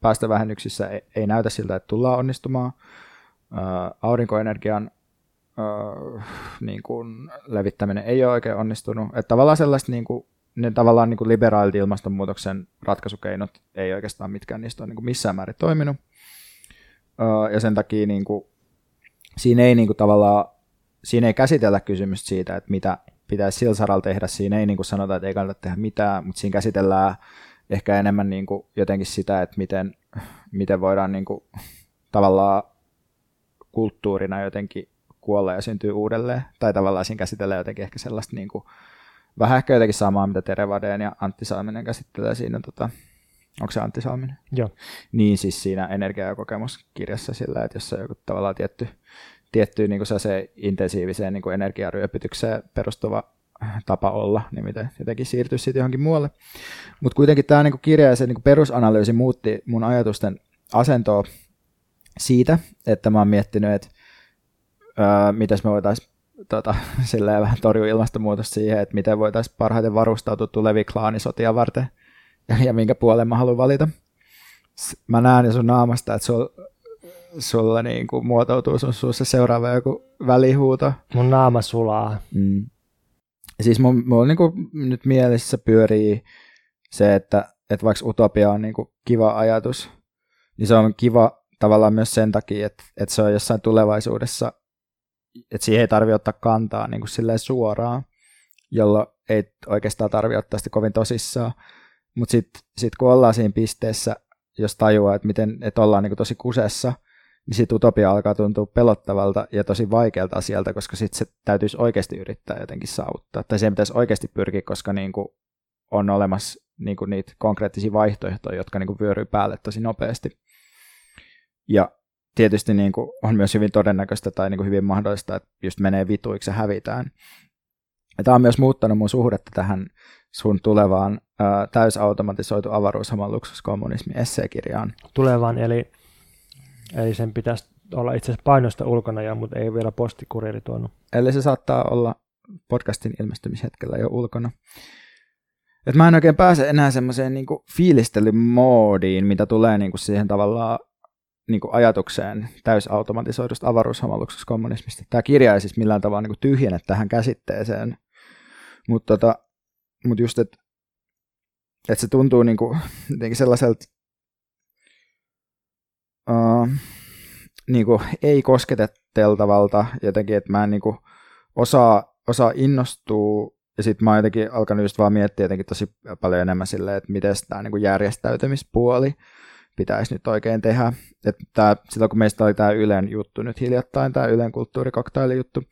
Päästövähennyksissä ei, ei näytä siltä, että tullaan onnistumaan. Aurinkoenergian niin kuin, levittäminen ei ole oikein onnistunut. Että tavallaan sellaista niin kuin, ne tavallaan niin kuin liberaalit ilmastonmuutoksen ratkaisukeinot ei oikeastaan mitkään niistä ole niin kuin missään määrin toiminut. Ja sen takia niin kuin, siinä ei niin kuin, tavallaan siinä ei käsitellä kysymystä siitä, että mitä pitäisi sillä saralla tehdä. Siinä ei niin kuin sanota, että ei kannata tehdä mitään, mutta siinä käsitellään ehkä enemmän niin kuin jotenkin sitä, että miten, miten voidaan niin kuin, tavallaan kulttuurina jotenkin kuolla ja syntyy uudelleen. Tai tavallaan siinä käsitellään jotenkin ehkä sellaista niin kuin, vähän ehkä jotenkin samaa, mitä Terevadeen ja Antti Salminen käsittelee siinä, tota, onko se Antti Salminen? Joo. Niin siis siinä energia- ja kokemuskirjassa sillä, että jos on joku tavallaan tietty, tietty niin kuin se intensiiviseen niin kuin energiaryöpytykseen perustuva tapa olla, niin miten jotenkin siirtyy sitten johonkin muualle. Mutta kuitenkin tämä niin kirja ja se niin perusanalyysi muutti mun ajatusten asentoa siitä, että mä oon miettinyt, että öö, miten me voitaisiin tota, silleen vähän torjua ilmastonmuutosta siihen, että miten voitaisiin parhaiten varustautua tulevia klaanisotia varten ja, ja minkä puolen mä haluan valita. Mä näen jo sun naamasta, että sul, sulla niin kuin muotoutuu sun suussa seuraava joku välihuuto. Mun naama sulaa. Mm. Siis mun, mun niin kuin nyt mielessä pyörii se, että, että vaikka utopia on niin kuin kiva ajatus, niin se on kiva tavallaan myös sen takia, että, että se on jossain tulevaisuudessa että siihen ei tarvitse ottaa kantaa niin kuin silleen suoraan, jolloin ei oikeastaan tarvitse ottaa sitä kovin tosissaan. Mutta sitten sit kun ollaan siinä pisteessä, jos tajuaa, että, miten, että ollaan niin kuin tosi kusessa, niin sitten utopia alkaa tuntua pelottavalta ja tosi vaikealta asialta, koska sitten se täytyisi oikeasti yrittää jotenkin saavuttaa. Tai siihen pitäisi oikeasti pyrkiä, koska niin kuin on olemassa niin kuin niitä konkreettisia vaihtoehtoja, jotka niin kuin vyöryy päälle tosi nopeasti. Ja tietysti niin kuin on myös hyvin todennäköistä tai niin kuin hyvin mahdollista, että just menee vituiksi ja hävitään. Ja tämä on myös muuttanut mun suhdetta tähän sun tulevaan ää, täysautomatisoitu avaruushaman luksuskommunismi esseekirjaan. Tulevaan, eli, eli sen pitäisi olla itse asiassa painosta ulkona, ja, mutta ei vielä postikurieri tuonut. Eli se saattaa olla podcastin ilmestymishetkellä jo ulkona. Et mä en oikein pääse enää semmoiseen niinku fiilistelymoodiin, mitä tulee niinku siihen tavallaan niin kuin ajatukseen täysautomatisoidusta avaruushamalluksesta Tämä kirja ei siis millään tavalla niin kuin tähän käsitteeseen, mutta tota, mut just, että et se tuntuu niin kuin, sellaiselta uh, niin kuin ei kosketeltavalta jotenkin, että mä en niin kuin osaa, osaa innostua. Ja sitten mä oon jotenkin alkanut just vaan miettiä jotenkin tosi paljon enemmän silleen, että miten tämä niin järjestäytymispuoli pitäisi nyt oikein tehdä. Että tää, silloin kun meistä oli tämä Ylen juttu nyt hiljattain, tämä Ylen kulttuurikoktailijuttu,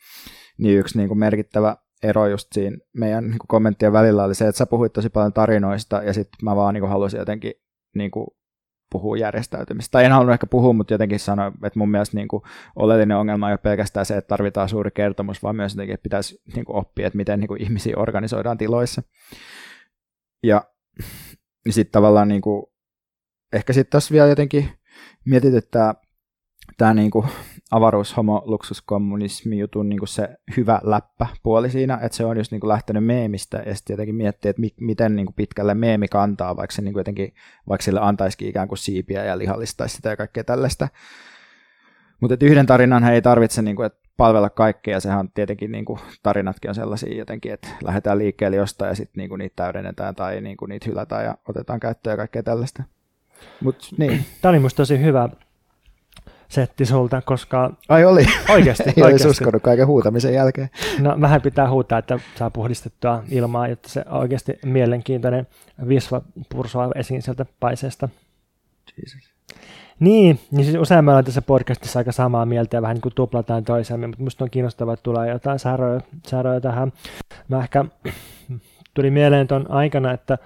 niin yksi niin kuin merkittävä ero just siinä meidän niin kuin kommenttien välillä oli se, että sä puhuit tosi paljon tarinoista ja sitten mä vaan niin kuin halusin jotenkin niin kuin puhua järjestäytymistä. Tai en halunnut ehkä puhua, mutta jotenkin sanoa, että mun mielestä niin kuin oleellinen ongelma ei ole pelkästään se, että tarvitaan suuri kertomus, vaan myös jotenkin, että pitäisi niin kuin oppia, että miten niin kuin ihmisiä organisoidaan tiloissa. Ja sitten tavallaan niin kuin ehkä sitten tässä vielä jotenkin mietityttää tämä niinku avaruus, homo, luksuskommunismi jutun niinku se hyvä läppä puoli siinä, että se on just niinku lähtenyt meemistä ja sitten jotenkin miettiä, että mi- miten niinku pitkälle meemi kantaa, vaikka se niinku jotenkin, vaikka sille antaisikin ikään kuin siipiä ja lihallistaisi sitä ja kaikkea tällaista. Mutta yhden tarinan ei tarvitse niinku, että palvella kaikkea, sehän tietenkin niin kuin, tarinatkin on sellaisia jotenkin, että lähdetään liikkeelle jostain ja sitten niin niitä täydennetään tai niin kuin, niitä hylätään ja otetaan käyttöön ja kaikkea tällaista. Mut, niin. Tämä oli musta tosi hyvä setti sulta, koska... Ai oli? Oikeasti. Ei olisi uskonut kaiken huutamisen jälkeen. No vähän pitää huutaa, että saa puhdistettua ilmaa, jotta se oikeasti mielenkiintoinen visva pursua esiin sieltä paiseesta. Jesus. Niin, niin siis usein me ollaan tässä podcastissa aika samaa mieltä ja vähän niin kuin tuplataan toisemme, mutta musta on kiinnostavaa, että tulee jotain säröä, säröä tähän. Mä ehkä tuli mieleen tuon aikana, että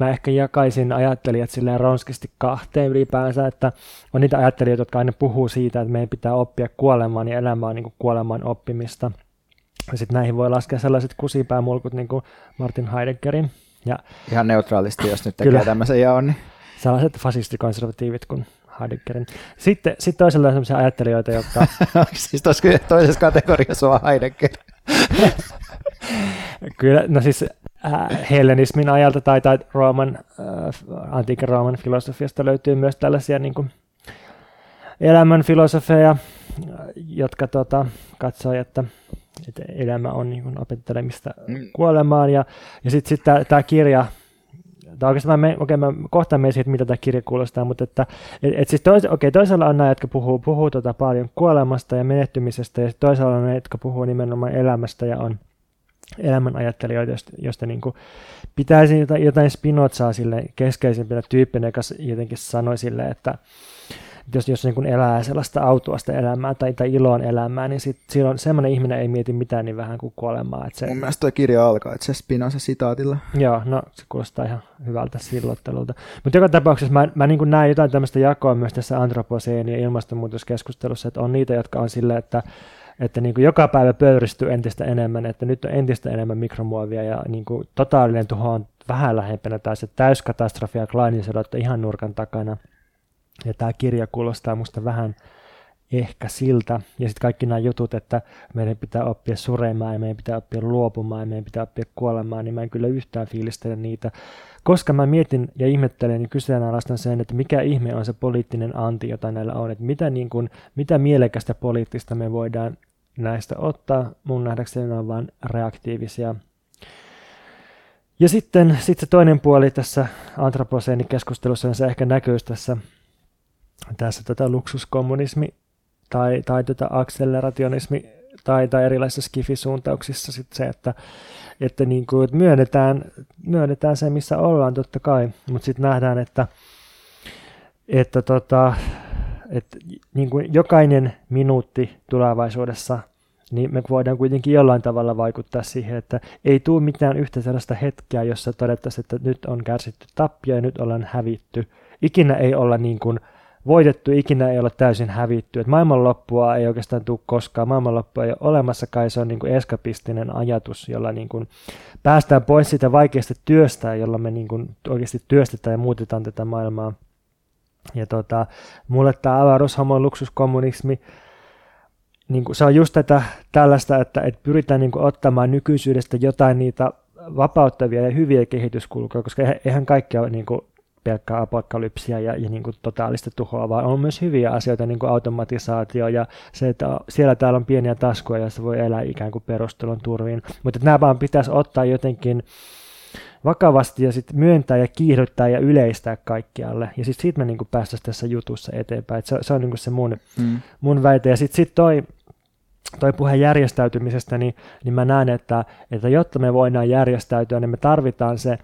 mä ehkä jakaisin ajattelijat silleen ronskisti kahteen ylipäänsä, että on niitä ajattelijoita, jotka aina puhuu siitä, että meidän pitää oppia kuolemaan ja elämään niin kuin kuolemaan oppimista. sitten näihin voi laskea sellaiset kusipäämulkut niin kuin Martin Heideggerin. Ja Ihan neutraalisti, jos nyt tekee kyllä, tämmöisen jaon. Niin. Sellaiset fasistikonservatiivit kuin Heideggerin. Sitten, sitten toisella on sellaisia ajattelijoita, jotka... siis toisessa kategoriassa on Heidegger. kyllä, no siis äh, hellenismin ajalta tai, tai Rooman, äh, antiikan Rooman filosofiasta löytyy myös tällaisia niin kuin, elämän filosofeja, jotka tota, katsoo, että, että elämä on niin kuin, opettelemista mm. kuolemaan. Ja, ja sitten sit, sit tämä kirja, tai oikeastaan mä, okay, mä kohtaan menen siitä, mitä tämä kirja kuulostaa, mutta että et, et siis tois, okay, toisella on nämä, jotka puhuu, puhuu tota paljon kuolemasta ja menehtymisestä, ja toisella on ne, jotka puhuu nimenomaan elämästä ja on elämän ajattelijoita, josta, josta niin kuin pitäisi jotain, jotain Spinozaa sille keskeisimpänä tyyppinä, joka jotenkin sanoi sille, että, jos, jos niin kuin elää sellaista autuasta elämää tai, tai iloon elämää, niin sit, silloin semmoinen ihminen ei mieti mitään niin vähän kuin kuolemaa. Että se, Mun mielestä tuo kirja alkaa, että se Spinoza sitaatilla. Joo, no se kuulostaa ihan hyvältä sillottelulta. Mutta joka tapauksessa mä, mä niin kuin näen jotain tämmöistä jakoa myös tässä antroposeeni- ja ilmastonmuutoskeskustelussa, että on niitä, jotka on silleen, että että niin kuin joka päivä pöyristyy entistä enemmän, että nyt on entistä enemmän mikromuovia ja niin kuin totaalinen tuho on vähän lähempänä tai se täyskatastrofi ja Kleinin ihan nurkan takana. Ja tämä kirja kuulostaa musta vähän ehkä siltä. Ja sitten kaikki nämä jutut, että meidän pitää oppia suremaan ja meidän pitää oppia luopumaan ja meidän pitää oppia kuolemaan, niin mä en kyllä yhtään fiilistele niitä. Koska mä mietin ja ihmettelen ja kyseenalaistan sen, että mikä ihme on se poliittinen anti, jota näillä on. Että mitä, niin kuin, mitä mielekästä poliittista me voidaan näistä ottaa. Mun nähdäkseni ne on vain reaktiivisia ja sitten sit se toinen puoli tässä antroposeenikeskustelussa, niin se ehkä näkyy tässä tässä tätä luksuskommunismi tai, tai tätä akselerationismi tai, tai erilaisissa skifisuuntauksissa sit se, että, että, niin kuin, että myönnetään, myönnetään se, missä ollaan totta kai, mutta sitten nähdään, että, että, tota, että niin kuin jokainen minuutti tulevaisuudessa niin me voidaan kuitenkin jollain tavalla vaikuttaa siihen, että ei tule mitään yhtä sellaista hetkeä, jossa todettaisiin, että nyt on kärsitty tappia ja nyt ollaan hävitty. Ikinä ei olla niin kuin voitettu, ikinä ei ole täysin hävitty. Et maailmanloppua ei oikeastaan tule koskaan. Maailmanloppua ei ole olemassakaan, se on niin kuin eskapistinen ajatus, jolla niin kuin päästään pois siitä vaikeasta työstä, jolla me niin kuin oikeasti työstetään ja muutetaan tätä maailmaa. Ja tota, mulle tämä avaruushomo luksuskommunismi, niin kuin, se on just tätä tällaista, että, että pyritään niin kuin, ottamaan nykyisyydestä jotain niitä vapauttavia ja hyviä kehityskulkuja, koska eihän kaikki ole niin kuin, pelkkää apokalypsia ja, ja niin kuin totaalista tuhoa, vaan on myös hyviä asioita, niin kuin automatisaatio ja se, että siellä täällä on pieniä taskuja, joissa voi elää ikään kuin perustelun turviin. Mutta nämä vaan pitäisi ottaa jotenkin vakavasti ja sitten myöntää ja kiihdyttää ja yleistää kaikkialle. Ja sitten siitä me niin päästäisiin tässä jutussa eteenpäin. Et se, se on niin se mun, mm. mun väite. Ja sitten sit toi, toi puhe järjestäytymisestä, niin, niin mä näen, että, että jotta me voidaan järjestäytyä, niin me tarvitaan se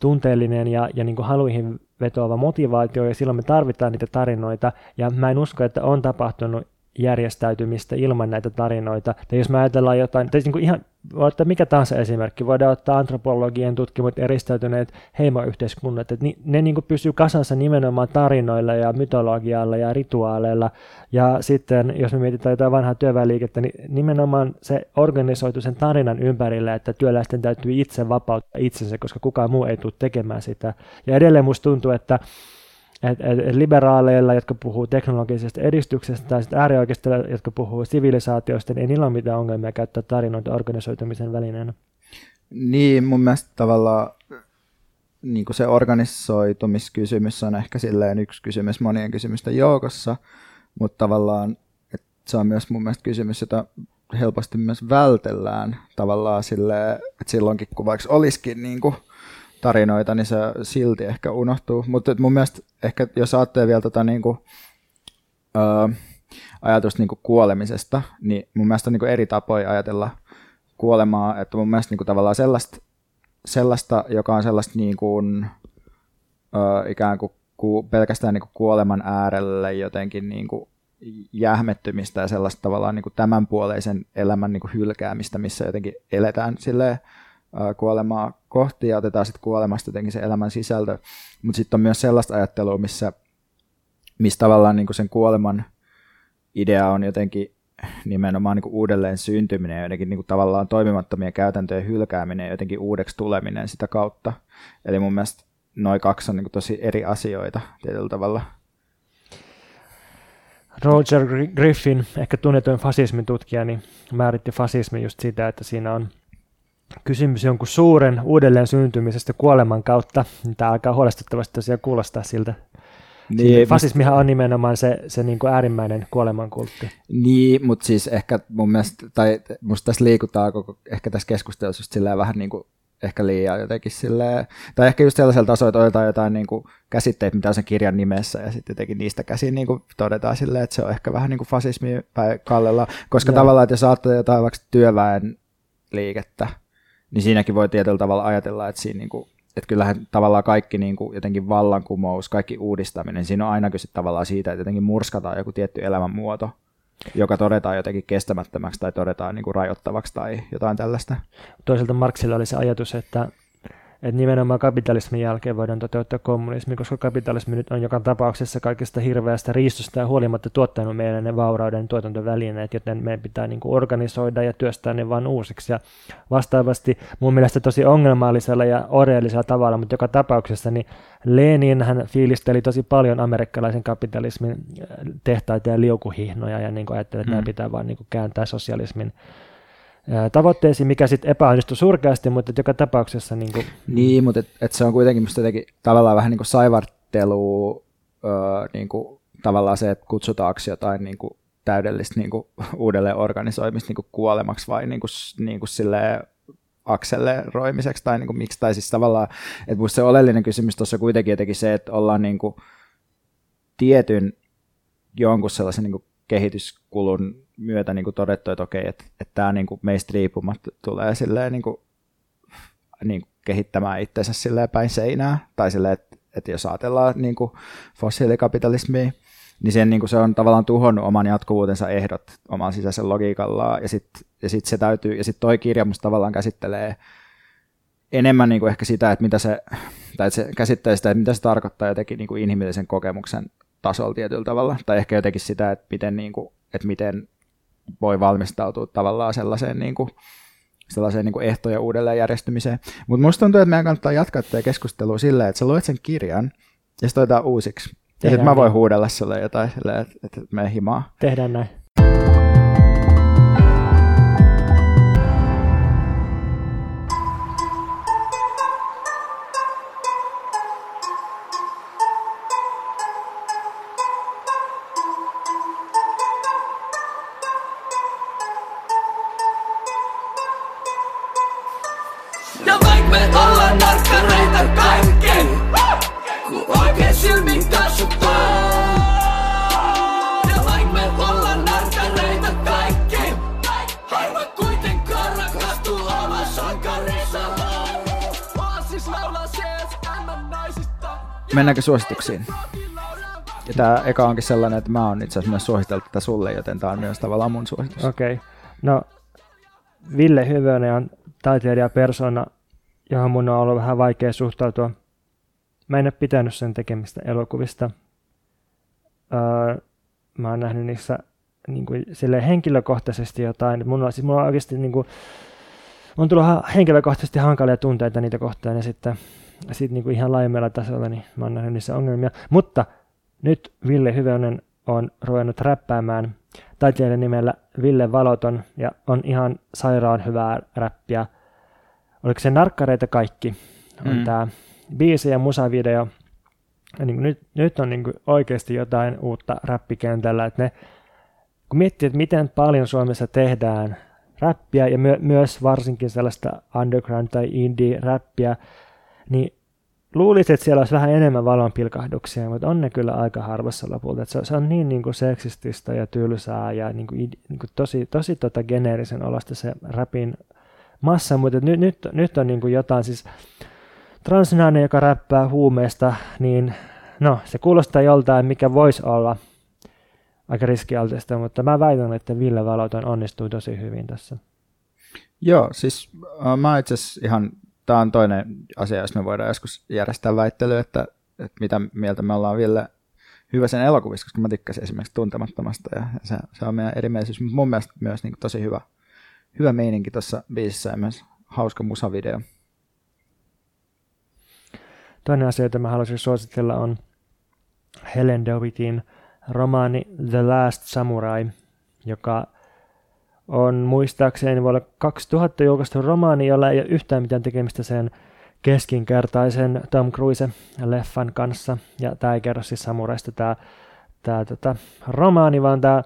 tunteellinen ja, ja niin kuin haluihin vetoava motivaatio, ja silloin me tarvitaan niitä tarinoita, ja mä en usko, että on tapahtunut järjestäytymistä ilman näitä tarinoita. Tai jos me ajatellaan jotain, tai niin kuin ihan ottaa mikä tahansa esimerkki, voidaan ottaa antropologien tutkimut eristäytyneet heimoyhteiskunnat, että ne niin kuin pysyy kasansa nimenomaan tarinoilla ja mytologialla ja rituaaleilla, ja sitten jos me mietitään jotain vanhaa työväenliikettä, niin nimenomaan se organisoitu sen tarinan ympärille, että työläisten täytyy itse vapauttaa itsensä, koska kukaan muu ei tule tekemään sitä. Ja edelleen musta tuntuu, että et, et, et liberaaleilla, jotka puhuu teknologisesta edistyksestä, tai sitten äärioikeistilla, jotka puhuu sivilisaatioista, niin ei niillä ole mitään ongelmia käyttää tarinoita organisoitumisen välineenä. Niin, mun mielestä tavallaan niin se organisoitumiskysymys on ehkä silleen yksi kysymys monien kysymysten joukossa, mutta tavallaan että se on myös mun mielestä kysymys, jota helposti myös vältellään tavallaan silleen, että silloinkin kun vaikka olisikin niin kuin tarinoita, niin se silti ehkä unohtuu. Mutta mun mielestä ehkä jos ajattelee vielä tota niinku, ö, ajatusta niinku kuolemisesta, niin mun mielestä on niinku eri tapoja ajatella kuolemaa, että mun mielestä niinku tavallaan sellaista, sellaista, joka on sellaista niinku, ö, ikään kuin ku, pelkästään niinku kuoleman äärelle jotenkin niinku jähmettymistä ja sellaista tavallaan niinku tämänpuoleisen elämän niinku hylkäämistä, missä jotenkin eletään silleen, kuolemaa kohti ja otetaan sitten kuolemasta jotenkin se elämän sisältö. Mutta sitten on myös sellaista ajattelua, missä, missä tavallaan niin sen kuoleman idea on jotenkin nimenomaan niin uudelleen syntyminen ja jotenkin niin tavallaan toimimattomien käytäntöjen hylkääminen ja jotenkin uudeksi tuleminen sitä kautta. Eli mun mielestä noin kaksi on niin tosi eri asioita tietyllä tavalla. Roger Griffin, ehkä tunnetuin fasismin tutkija, niin määritti fasismin just sitä, että siinä on kysymys jonkun suuren uudelleen syntymisestä kuoleman kautta. Tämä alkaa huolestuttavasti tosiaan kuulostaa siltä. Niin, Fasismihan on nimenomaan se, se niin kuin äärimmäinen kuolemankultti. Niin, mutta siis ehkä mun mielestä, tai musta tässä liikutaan koko, ehkä tässä keskustelussa just vähän niin kuin ehkä liian jotenkin silleen, tai ehkä just sellaisella tasolla, että otetaan jotain niin kuin käsitteitä, mitä on sen kirjan nimessä, ja sitten jotenkin niistä käsin niin kuin todetaan silleen, että se on ehkä vähän niin kuin fasismi kallella, koska Joo. tavallaan, että jos ajattelee jotain vaikka työväen liikettä, niin siinäkin voi tietyllä tavalla ajatella, että siinä niin kuin, että kyllähän tavallaan kaikki niin kuin jotenkin vallankumous, kaikki uudistaminen, siinä on aina kyse tavallaan siitä, että jotenkin murskataan joku tietty elämänmuoto, joka todetaan jotenkin kestämättömäksi tai todetaan niin kuin rajoittavaksi tai jotain tällaista. Toisaalta Marksilla oli se ajatus, että että nimenomaan kapitalismin jälkeen voidaan toteuttaa kommunismi, koska kapitalismi nyt on joka tapauksessa kaikesta hirveästä riistosta ja huolimatta tuottanut meille ne vaurauden tuotantovälineet, joten meidän pitää niin kuin organisoida ja työstää ne vain uusiksi. Ja vastaavasti mun mielestä tosi ongelmallisella ja oreellisella tavalla, mutta joka tapauksessa niin Lenin hän fiilisteli tosi paljon amerikkalaisen kapitalismin äh, tehtaita ja liukuhihnoja ja niin kuin ajatteli, että mm. nämä pitää vaan niin kuin kääntää sosialismin tavoitteisiin, mikä sitten epäonnistui surkeasti, mutta joka tapauksessa... Niin, kuin... niin mutta et, et se on kuitenkin musta jotenkin tavallaan vähän niin kuin saivartelu, öö, niin kuin, tavallaan se, että kutsutaanko jotain niin kuin täydellistä niin kuin, uudelleen organisoimista niin kuin kuolemaksi vai niin kuin, niin kuin silleen, akseleroimiseksi tai niin kuin, miksi, tai siis tavallaan, että musta se oleellinen kysymys tuossa kuitenkin jotenkin se, että ollaan niin kuin, tietyn jonkun sellaisen niin kuin, kehityskulun myötä niin kuin todettu, että okei, että, että tämä niin kuin meistä riippumatta tulee silleen, niin kuin, niin kuin kehittämään itsensä silleen päin seinää, tai silleen, että, että jos ajatellaan niin kuin fossiilikapitalismia, niin sen, niin kuin se on tavallaan tuhonnut oman jatkuvuutensa ehdot oman sisäisen logiikallaan, ja sitten ja sit se täytyy, ja sitten toi kirja musta tavallaan käsittelee enemmän niin kuin ehkä sitä, että mitä se, tai että se käsittelee sitä, että mitä se tarkoittaa jotenkin niin kuin inhimillisen kokemuksen tasolla tietyllä tavalla, tai ehkä jotenkin sitä, että miten, niin kuin, että miten voi valmistautua tavallaan sellaiseen, niin kuin, sellaiseen niin kuin ehtojen uudelleenjärjestymiseen. Mutta musta tuntuu, että meidän kannattaa jatkaa tätä keskustelua silleen, että sä luet sen kirjan ja sitten otetaan uusiksi. Ja sitten mä voin huudella sulle jotain silleen, että, että me himaa. Tehdään näin. Mennäänkö suosituksiin? Ja tämä eka onkin sellainen, että mä oon itse asiassa myös suositellut tätä sulle, joten tämä on myös tavallaan mun suositus. Okei. Okay. No, Ville Hyvönen on taiteilija persona, johon mun on ollut vähän vaikea suhtautua. Mä en ole pitänyt sen tekemistä elokuvista. Öö, mä oon nähnyt niissä niin kuin, henkilökohtaisesti jotain. Mun on, siis mulla on oikeasti niin kuin, on tullut henkilökohtaisesti hankalia tunteita niitä kohtaan ja sitten sit niin kuin ihan laajemmalla tasolla niin mä oon nähnyt niissä ongelmia. Mutta nyt Ville Hyvönen on ruvennut räppäämään taiteilijan nimellä Ville Valoton ja on ihan sairaan hyvää räppiä. Oliko se Narkkareita kaikki? On mm. tämä biisi ja musavideo. Ja niin nyt, nyt on niin kuin oikeasti jotain uutta räppikentällä. Että ne, kun miettii, että miten paljon Suomessa tehdään räppiä ja my, myös varsinkin sellaista underground tai indie-räppiä, niin luulisin, että siellä olisi vähän enemmän valonpilkahduksia, mutta on ne kyllä aika harvassa lopulta. se, se on niin, niin kuin seksististä ja tylsää ja niin kuin, niin kuin tosi, tosi tota geneerisen olosta se rapin massa, mutta nyt, nyt, nyt on niin kuin jotain siis transnainen, joka räppää huumeesta, niin no, se kuulostaa joltain, mikä voisi olla aika riskialtista, mutta mä väitän, että Ville Valoton onnistui tosi hyvin tässä. Joo, siis äh, mä itse ihan tämä on toinen asia, jos me voidaan joskus järjestää väittely, että, että mitä mieltä me ollaan Ville, hyvä sen elokuvissa, koska mä tykkäsin esimerkiksi Tuntemattomasta ja se, se on meidän erimielisyys, mutta mun mielestä myös niin tosi hyvä, hyvä meininki tuossa biisissä ja myös hauska musavideo. Toinen asia, jota mä haluaisin suositella on Helen Dovittin romaani The Last Samurai, joka on muistaakseni vuonna 2000 julkaistu romaani, jolla ei ole yhtään mitään tekemistä sen keskinkertaisen Tom Cruise-leffan kanssa. Ja tämä ei kerro siis samuraista tämä, tämä tota, romaani, vaan tämä,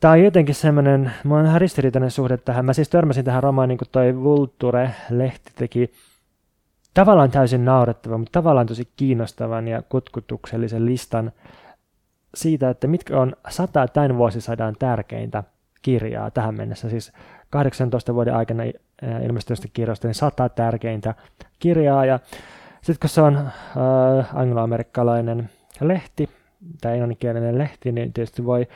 tämä on jotenkin semmoinen, mulla on ihan ristiriitainen suhde tähän. Mä siis törmäsin tähän romaaniin, kun toi Vulture-lehti teki tavallaan täysin naurettavan, mutta tavallaan tosi kiinnostavan ja kutkutuksellisen listan siitä, että mitkä on sata tämän vuosisadan tärkeintä kirjaa tähän mennessä. Siis 18 vuoden aikana ilmestyneistä kirjoista niin sata tärkeintä kirjaa. Ja sitten kun se on äh, angloamerikkalainen lehti, tai englanninkielinen lehti, niin tietysti voi,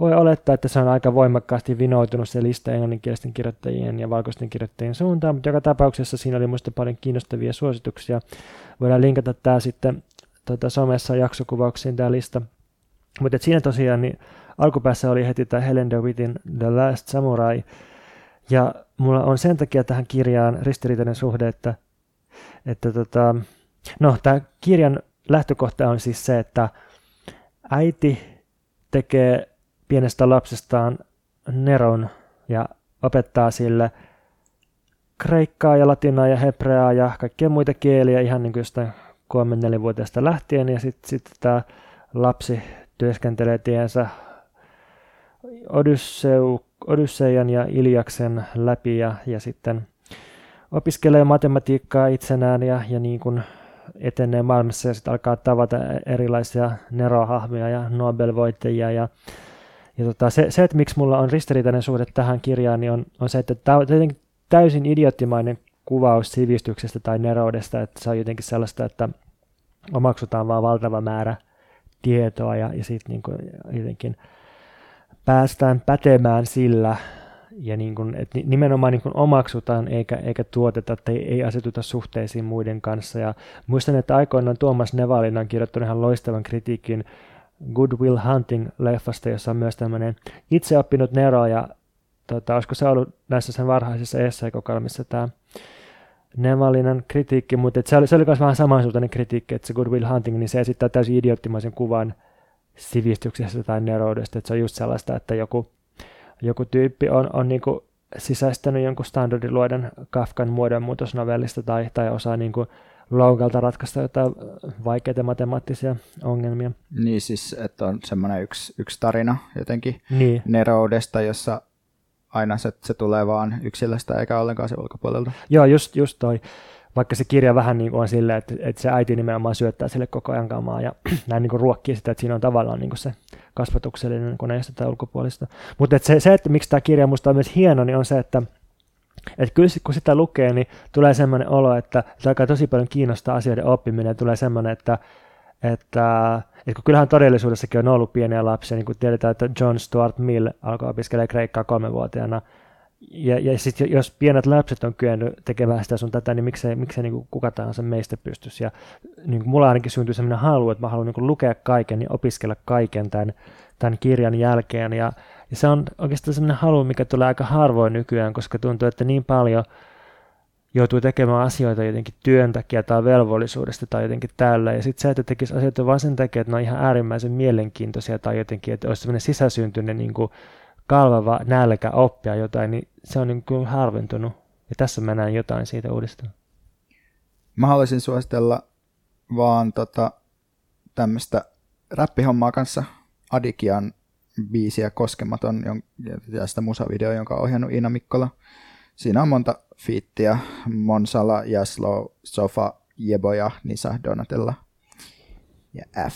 voi olettaa, että se on aika voimakkaasti vinoutunut se lista englanninkielisten kirjoittajien ja valkoisten kirjoittajien suuntaan, mutta joka tapauksessa siinä oli muista paljon kiinnostavia suosituksia. Voidaan linkata tämä sitten tuota, somessa jaksokuvauksiin tämä lista. Mutta siinä tosiaan niin alkupäässä oli heti tämä Helen DeWittin The Last Samurai, ja mulla on sen takia tähän kirjaan ristiriitainen suhde, että, että tota, no, tämä kirjan lähtökohta on siis se, että äiti tekee pienestä lapsestaan neron ja opettaa sille kreikkaa ja latinaa ja hebreaa ja kaikkia muita kieliä ihan niin kuin jostain 3-4-vuotiaasta lähtien. Ja sitten sit tämä lapsi työskentelee tiensä Odysseu, Odysseian ja Iliaksen läpi ja, ja sitten opiskelee matematiikkaa itsenään ja, ja niin kuin etenee maailmassa ja sitten alkaa tavata erilaisia nerohahmoja ja Nobel-voittajia ja, ja tota, se, se, että miksi mulla on ristiriitainen suhde tähän kirjaan, niin on, on se, että tämä on täysin idioottimainen kuvaus sivistyksestä tai neroudesta, että se on jotenkin sellaista, että omaksutaan vaan valtava määrä tietoa ja, ja sitten niin jotenkin päästään pätemään sillä, ja niin kuin, että nimenomaan niin kuin omaksutaan eikä, eikä tuoteta tai ei asetuta suhteisiin muiden kanssa. Ja muistan, että aikoinaan Tuomas Nevalin on kirjoittanut ihan loistavan kritiikin Good Will Hunting-leffasta, jossa on myös tämmöinen itseoppinut Nero, ja tota, olisiko se ollut näissä sen varhaisissa essay-kokoelmissa tämä Nevalinan kritiikki, mutta se oli, se oli myös vähän samansuuntainen kritiikki, että se Good Will Hunting, niin se esittää täysin idioottimaisen kuvan – sivistyksestä tai neroudesta, että se on just sellaista, että joku, joku tyyppi on, on niin kuin sisäistänyt jonkun standardiluoden Kafkan muodonmuutosnovellista tai, tai osaa niin kuin laukalta ratkaista jotain vaikeita matemaattisia ongelmia. Niin siis, että on semmoinen yksi, yksi tarina jotenkin niin. neroudesta, jossa aina se, se tulee vaan yksilöstä eikä ollenkaan se ulkopuolelta. Joo, just, just toi vaikka se kirja vähän niin kuin on silleen, että, että se äiti nimenomaan syöttää sille koko ajan kamaa ja näin niin kuin ruokkii sitä, että siinä on tavallaan niin kuin se kasvatuksellinen koneista tai ulkopuolista. Mutta että se, se, että miksi tämä kirja minusta on myös hieno, niin on se, että että kyllä kun sitä lukee, niin tulee semmoinen olo, että se alkaa tosi paljon kiinnostaa asioiden oppiminen ja tulee semmoinen, että, että, että kun kyllähän todellisuudessakin on ollut pieniä lapsia, niin kuin tiedetään, että John Stuart Mill alkoi opiskella kreikkaa kolmevuotiaana, ja, ja sitten jos pienet lapset on kyennyt tekemään sitä sun tätä, niin miksei, miksei niin kuka tahansa meistä pystyisi. Ja niin kuin mulla ainakin syntyi sellainen halu, että mä haluan niin lukea kaiken ja opiskella kaiken tämän, tämän kirjan jälkeen. Ja, ja se on oikeastaan sellainen halu, mikä tulee aika harvoin nykyään, koska tuntuu, että niin paljon joutuu tekemään asioita jotenkin työn takia tai velvollisuudesta tai jotenkin tällä. Ja sitten se, että tekisi asioita vain sen takia, että ne on ihan äärimmäisen mielenkiintoisia tai jotenkin, että olisi sellainen sisäsyntyinen niin kuin kalvava nälkä oppia jotain, niin se on niin kuin harventunut. Ja tässä mä näen jotain siitä uudestaan. Mä haluaisin suositella vaan tota, tämmöistä räppihommaa kanssa. Adikian biisiä Koskematon ja sitä musavideo, jonka on ohjannut Ina Mikkola. Siinä on monta fiittiä. Monsala, Jaslo, Sofa, Jeboja, Nisa, Donatella ja F.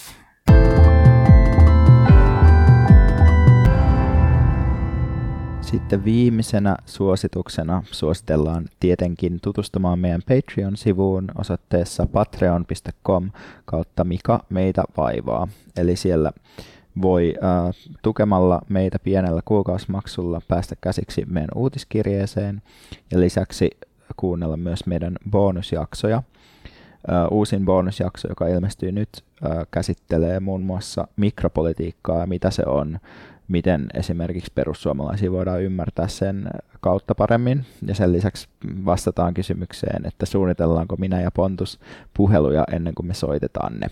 Sitten viimeisenä suosituksena suositellaan tietenkin tutustumaan meidän Patreon-sivuun osoitteessa patreon.com kautta Mika meitä vaivaa. Eli siellä voi äh, tukemalla meitä pienellä kuukausimaksulla päästä käsiksi meidän uutiskirjeeseen ja lisäksi kuunnella myös meidän bonusjaksoja. uusin bonusjakso, joka ilmestyy nyt, käsittelee muun muassa mikropolitiikkaa, mitä se on, miten esimerkiksi perussuomalaisia voidaan ymmärtää sen kautta paremmin. Ja sen lisäksi vastataan kysymykseen, että suunnitellaanko minä ja Pontus puheluja ennen kuin me soitetaan ne.